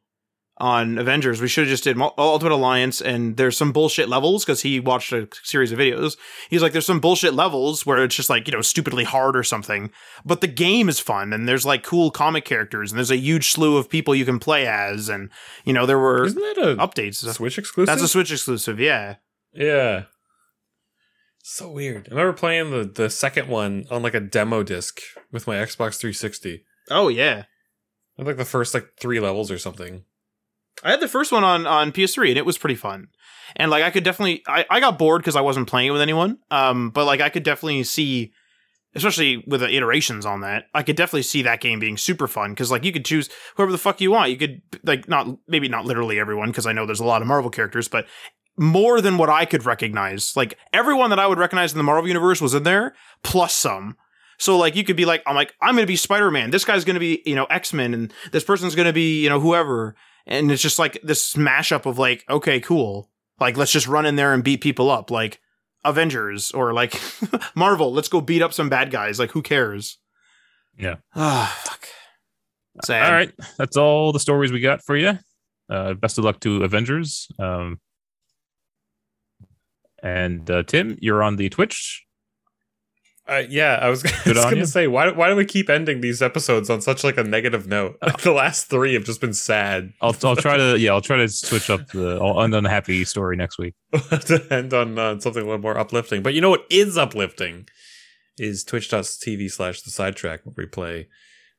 Speaker 2: on Avengers, we should have just did uh, Ultimate Alliance and there's some bullshit levels cuz he watched a series of videos. He's like there's some bullshit levels where it's just like, you know, stupidly hard or something, but the game is fun and there's like cool comic characters and there's a huge slew of people you can play as and you know there were
Speaker 3: Isn't that a
Speaker 2: updates.
Speaker 3: Switch exclusive?
Speaker 2: That's a Switch exclusive, yeah.
Speaker 3: Yeah. So weird. I remember playing the, the second one on like a demo disc with my Xbox 360.
Speaker 2: Oh yeah.
Speaker 3: Like the first like three levels or something.
Speaker 2: I had the first one on on PS3 and it was pretty fun. And like I could definitely I, I got bored because I wasn't playing it with anyone. Um but like I could definitely see especially with the iterations on that, I could definitely see that game being super fun because like you could choose whoever the fuck you want. You could like not maybe not literally everyone because I know there's a lot of Marvel characters, but more than what I could recognize. Like everyone that I would recognize in the Marvel universe was in there, plus some. So like you could be like, I'm like, I'm gonna be Spider Man. This guy's gonna be, you know, X Men, and this person's gonna be, you know, whoever. And it's just like this mashup of like, okay, cool. Like let's just run in there and beat people up, like Avengers or like Marvel. Let's go beat up some bad guys. Like who cares?
Speaker 1: Yeah.
Speaker 2: Ah, fuck. Sad.
Speaker 1: All right, that's all the stories we got for you. Uh, best of luck to Avengers. Um, and uh, Tim, you're on the Twitch.
Speaker 3: Uh, yeah, I was, I was gonna
Speaker 1: you.
Speaker 3: say why why do we keep ending these episodes on such like a negative note? The last three have just been sad.
Speaker 1: I'll I'll try to yeah I'll try to switch up the I'll end on a happy story next week.
Speaker 3: to end on uh, something a little more uplifting. But you know what is uplifting is twitch.tv slash the sidetrack where we play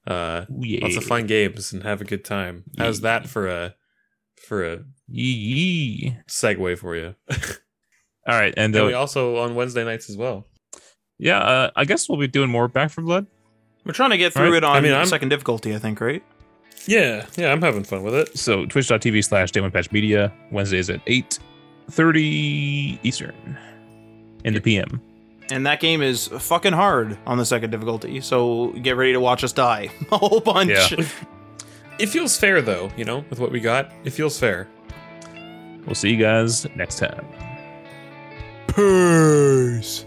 Speaker 3: uh,
Speaker 1: yeah.
Speaker 3: lots of fun games and have a good time. How's that for a for a
Speaker 1: yee.
Speaker 3: segue for you?
Speaker 1: All right, and
Speaker 3: And
Speaker 1: uh,
Speaker 3: we also on Wednesday nights as well.
Speaker 1: Yeah, uh, I guess we'll be doing more Back 4 Blood.
Speaker 2: We're trying to get through
Speaker 1: Right.
Speaker 2: it on
Speaker 3: I mean, I'm-
Speaker 2: second difficulty, I think, right?
Speaker 3: Yeah, yeah, I'm having fun with it.
Speaker 1: So twitch.tv slash Day One Patch Media Wednesdays at eight thirty Eastern in the PM.
Speaker 2: And that game is fucking hard on the second difficulty, so get ready to watch us die a whole bunch.
Speaker 1: Yeah.
Speaker 3: It feels fair though, you know, with what we got. It feels fair.
Speaker 1: We'll see you guys next time.
Speaker 2: Peace.